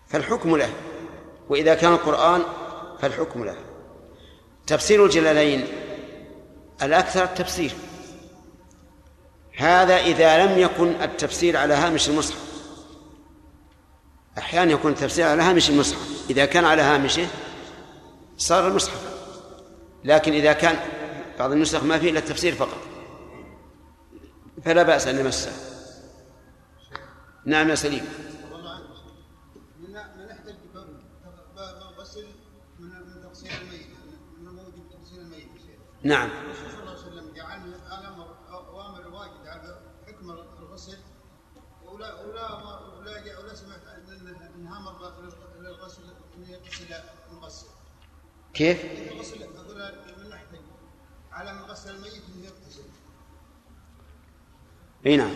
فالحكم له. وإذا كان القرآن فالحكم له. تفسير الجلالين الأكثر التفسير. هذا إذا لم يكن التفسير على هامش المصحف. أحيانا يكون التفسير على هامش المصحف. إذا كان على هامشه صار المصحف. لكن إذا كان بعض النسخ ما فيه إلا التفسير فقط. فلا بأس أن نمسه نعم يا سليم. نعم. الرسول صلى الله عليه وسلم جعل الامر اوامر واجد على حكم الغسل ولا ولا ولا سمعت ان انها للغسل ان يغسل المغسل كيف؟ على من غسل الميت انه يغتسل إي نعم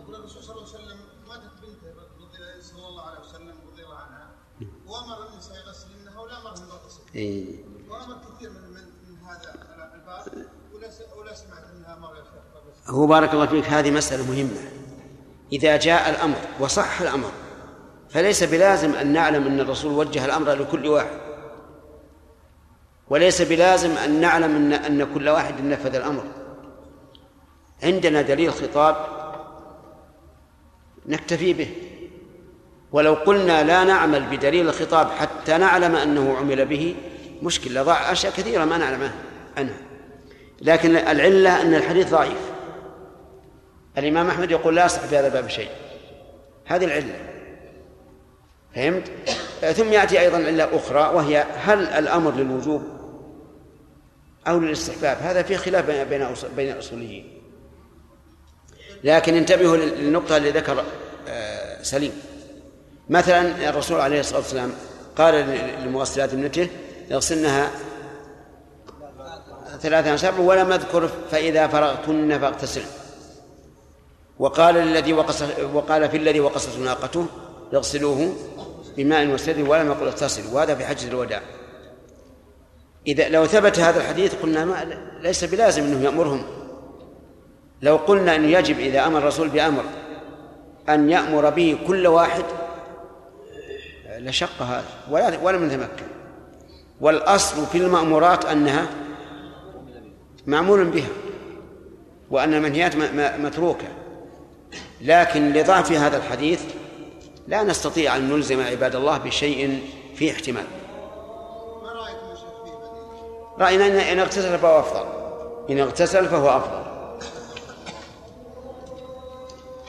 يقول الرسول صلى الله عليه وسلم ماتت بنته صلى الله عليه وسلم رضي الله عنها وامر النساء يغسلنها ولا امرهم بالغسل إيه. وامر كثير من من, من هذا الباب ولا ولا سمعت انها أمر. هو بارك الله فيك هذه مسألة مهمة إذا جاء الأمر وصح الأمر فليس بلازم أن نعلم أن الرسول وجه الأمر لكل واحد وليس بلازم أن نعلم أن أن كل واحد نفذ الأمر. عندنا دليل خطاب نكتفي به. ولو قلنا لا نعمل بدليل الخطاب حتى نعلم أنه عمل به مشكلة ضاع أشياء كثيرة ما نعلم عنها. لكن العلة أن الحديث ضعيف. الإمام أحمد يقول لا يصح في هذا الباب شيء. هذه العلة. فهمت؟ ثم يأتي أيضا علة أخرى وهي هل الأمر للوجوب؟ أو للاستحباب. هذا في خلاف بين بين أص- بين الأصوليين. لكن انتبهوا لل- للنقطة اللي ذكر آه، سليم. مثلا الرسول عليه الصلاة والسلام قال لمغسلات ابنته اغسلنها ثلاثا سبع ولم أذكر فإذا فرغتن فاغتسلن وقال للذي وقص وقال في الذي وقصت ناقته اغسلوه بماء وسدر ولم يقل اغتسلوا. وهذا في حجة الوداع. إذا لو ثبت هذا الحديث قلنا ما ليس بلازم أنه يأمرهم. لو قلنا أنه يجب إذا أمر الرسول بأمر أن يأمر به كل واحد لشق هذا. ولا ولم نتمكن والأصل في المأمورات أنها معمول بها وأن المنهيات متروكة. لكن لضعف هذا الحديث لا نستطيع أن نلزم عباد الله بشيء فيه احتمال. رأينا إن إن اغتسل فهو أفضل. إن اغتسل فهو أفضل.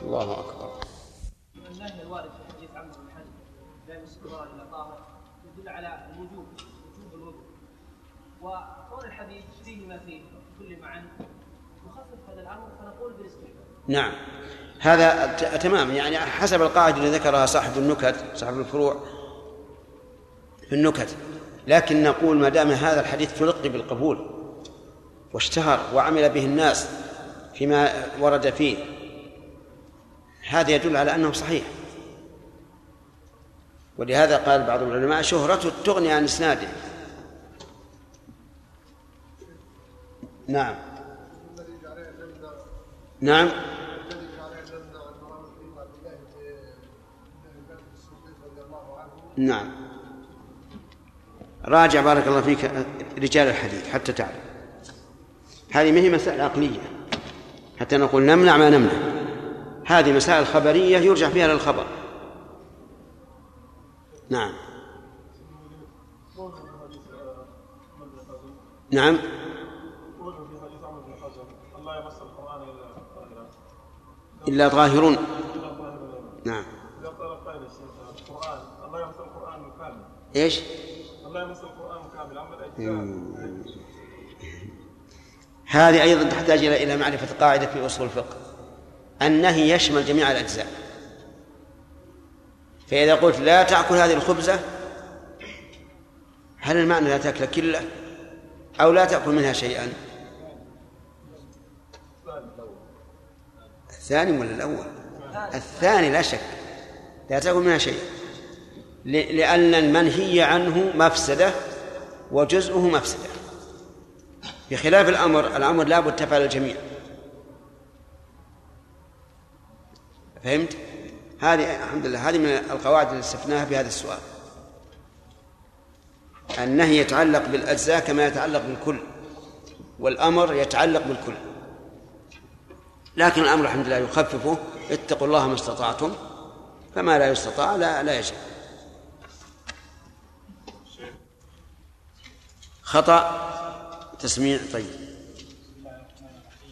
الله أكبر. النهي الوارد في حديث عمرو بن حزم لا طاهر يدل على وجوب الوضوء الحديث فيه ما فيه كل نخفف هذا الامر فنقول بالاستحباب نعم هذا تمام. يعني حسب القاعدة اللي ذكرها صاحب النكت صاحب الفروع في النكت. لكن نقول ما دام هذا الحديث تلقي بالقبول واشتهر وعمل به الناس فيما ورد فيه هذا يدل على أنه صحيح. ولهذا قال بعض العلماء شهرته تغني عن إسناده. نعم. نعم. الذي راجع بارك الله فيك رجال الحديث حتى تعلم هذه ما هي مسائل عقلية. حتى نقول نمنع ما نمنع. هذه مسائل خبرية يرجع فيها للخبر. نعم. نعم. إلا ظاهرون نعم. قائل الشيخ القرآن الله يمس القرآن كامل إيش؟ يمس الاجزاء هذه أيضا تحتاج إلى إلى معرفة قاعدة في أصول الفقه. النهي يشمل جميع الأجزاء. فإذا قلت لا تأكل هذه الخبزة هل المعنى لا تأكل كلة أو لا تأكل منها شيئا؟ الثاني ولا الأول؟ الثاني. لا شك. لا تأكل منها شيء ل- لأن المنهي عنه مفسدة وجزءه مفسدة. بخلاف الأمر الأمر لا بد تفعل الجميع. فهمت؟ هذه الحمد لله هذه من القواعد اللي استفناها في هذا السؤال. النهي يتعلق بالأجزاء كما يتعلق بالكل والأمر يتعلق بالكل. لكن الأمر الحمد لله يخففه اتقوا الله ما استطعتم فما لا يستطاع لا لا يجب. خطأ. تسميع طيب.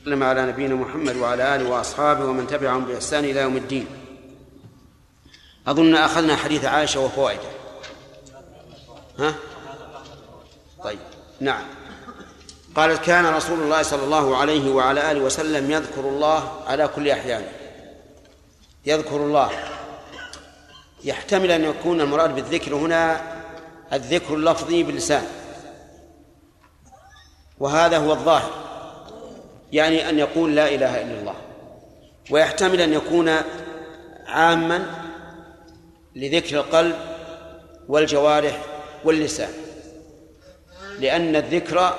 لما على نبينا محمد وعلى آله وأصحابه ومن تبعهم بإحسان إلى يوم الدين. أظن أخذنا حديث عائشة وفوائده. ها؟ طيب نعم. قالت كان رسول الله صلى الله عليه وعلى آله وسلم يذكر الله على كل أحيانه يذكر الله. يحتمل أن يكون المراد بالذكر هنا الذكر اللفظي باللسان. وهذا هو الظاهر. يعني أن يقول لا إله إلا الله. ويحتمل أن يكون عاما لذكر القلب والجوارح واللسان. لأن الذكر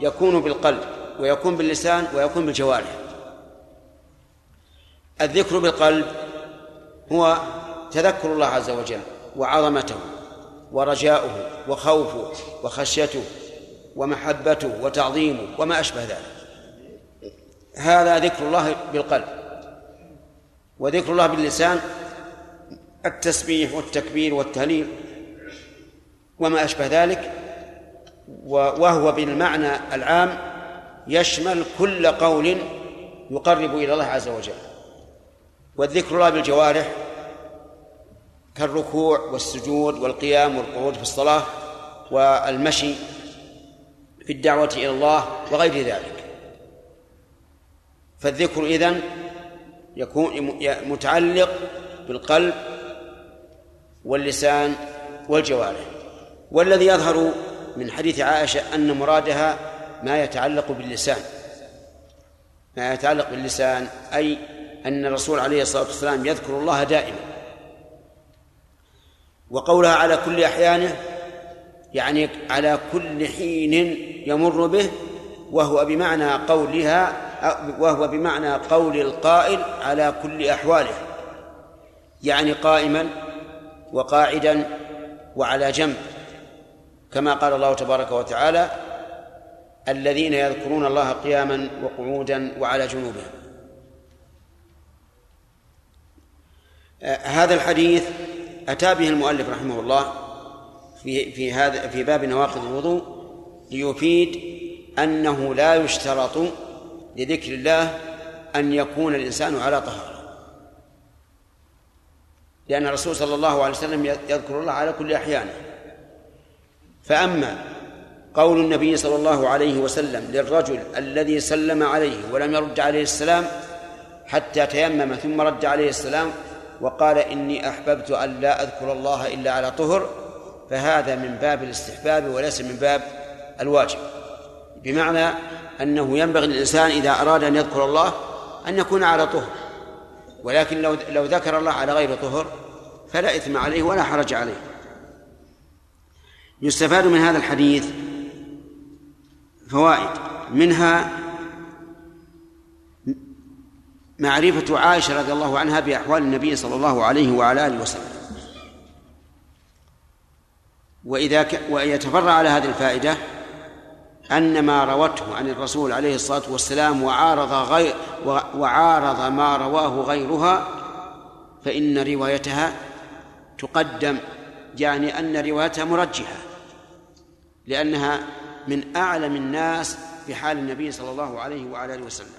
يكون بالقلب ويكون باللسان ويكون بالجوارح. الذكر بالقلب هو تذكر الله عز وجل وعظمته ورجاؤه وخوفه وخشيته ومحبته وتعظيمه وما أشبه ذلك. هذا ذكر الله بالقلب. وذكر الله باللسان التسبيح والتكبير والتهليل وما أشبه ذلك. وهو بالمعنى العام يشمل كل قول يقرب إلى الله عز وجل. والذكر الله بالجوارح كالركوع والسجود والقيام والقعود في الصلاة والمشي في الدعوة إلى الله وغير ذلك. فالذكر إذن يكون متعلق بالقلب واللسان والجوارح. والذي يظهر من حديث عائشة أن مرادها ما يتعلق باللسان. ما يتعلق باللسان أي أن الرسول عليه الصلاة والسلام يذكر الله دائما. وقولها على كل أحيانه يعني على كل حين يمر به وهو بمعنى قولها وهو بمعنى قول القائل على كل أحواله يعني قائما وقاعدا وعلى جنب. كما قال الله تبارك وتعالى الذين يذكرون الله قياما وقعودا وعلى جنوبهم. آه، هذا الحديث أتى به المؤلف رحمه الله في في هذا في باب نواقض الوضوء ليفيد أنه لا يشترط لذكر الله أن يكون الإنسان على طهارة. لأن الرسول صلى الله عليه وسلم يذكر الله على كل أحيانه. فأما قول النبي صلى الله عليه وسلم للرجل الذي سلم عليه ولم يرد عليه السلام حتى تيمم ثم رد عليه السلام وقال إني أحببت أن لا أذكر الله إلا على طهر فهذا من باب الاستحباب وليس من باب الواجب. بمعنى أنه ينبغي للإنسان إذا أراد أن يذكر الله أن يكون على طهر. ولكن لو لو ذكر الله على غير طهر فلا إثم عليه ولا حرج عليه. يستفاد من هذا الحديث فوائد. منها معرفة عائشة رضي الله عنها بأحوال النبي صلى الله عليه وعلى آله وسلم. وإذا ك... ويتفرع على هذه الفائدة أن ما روته عن الرسول عليه الصلاة والسلام وعارض غير وعارض ما رواه غيرها فإن روايتها تقدم يعني أن روايتها مرجحة لأنها من أعلم الناس بحال النبي صلى الله عليه وعلى آله وسلم.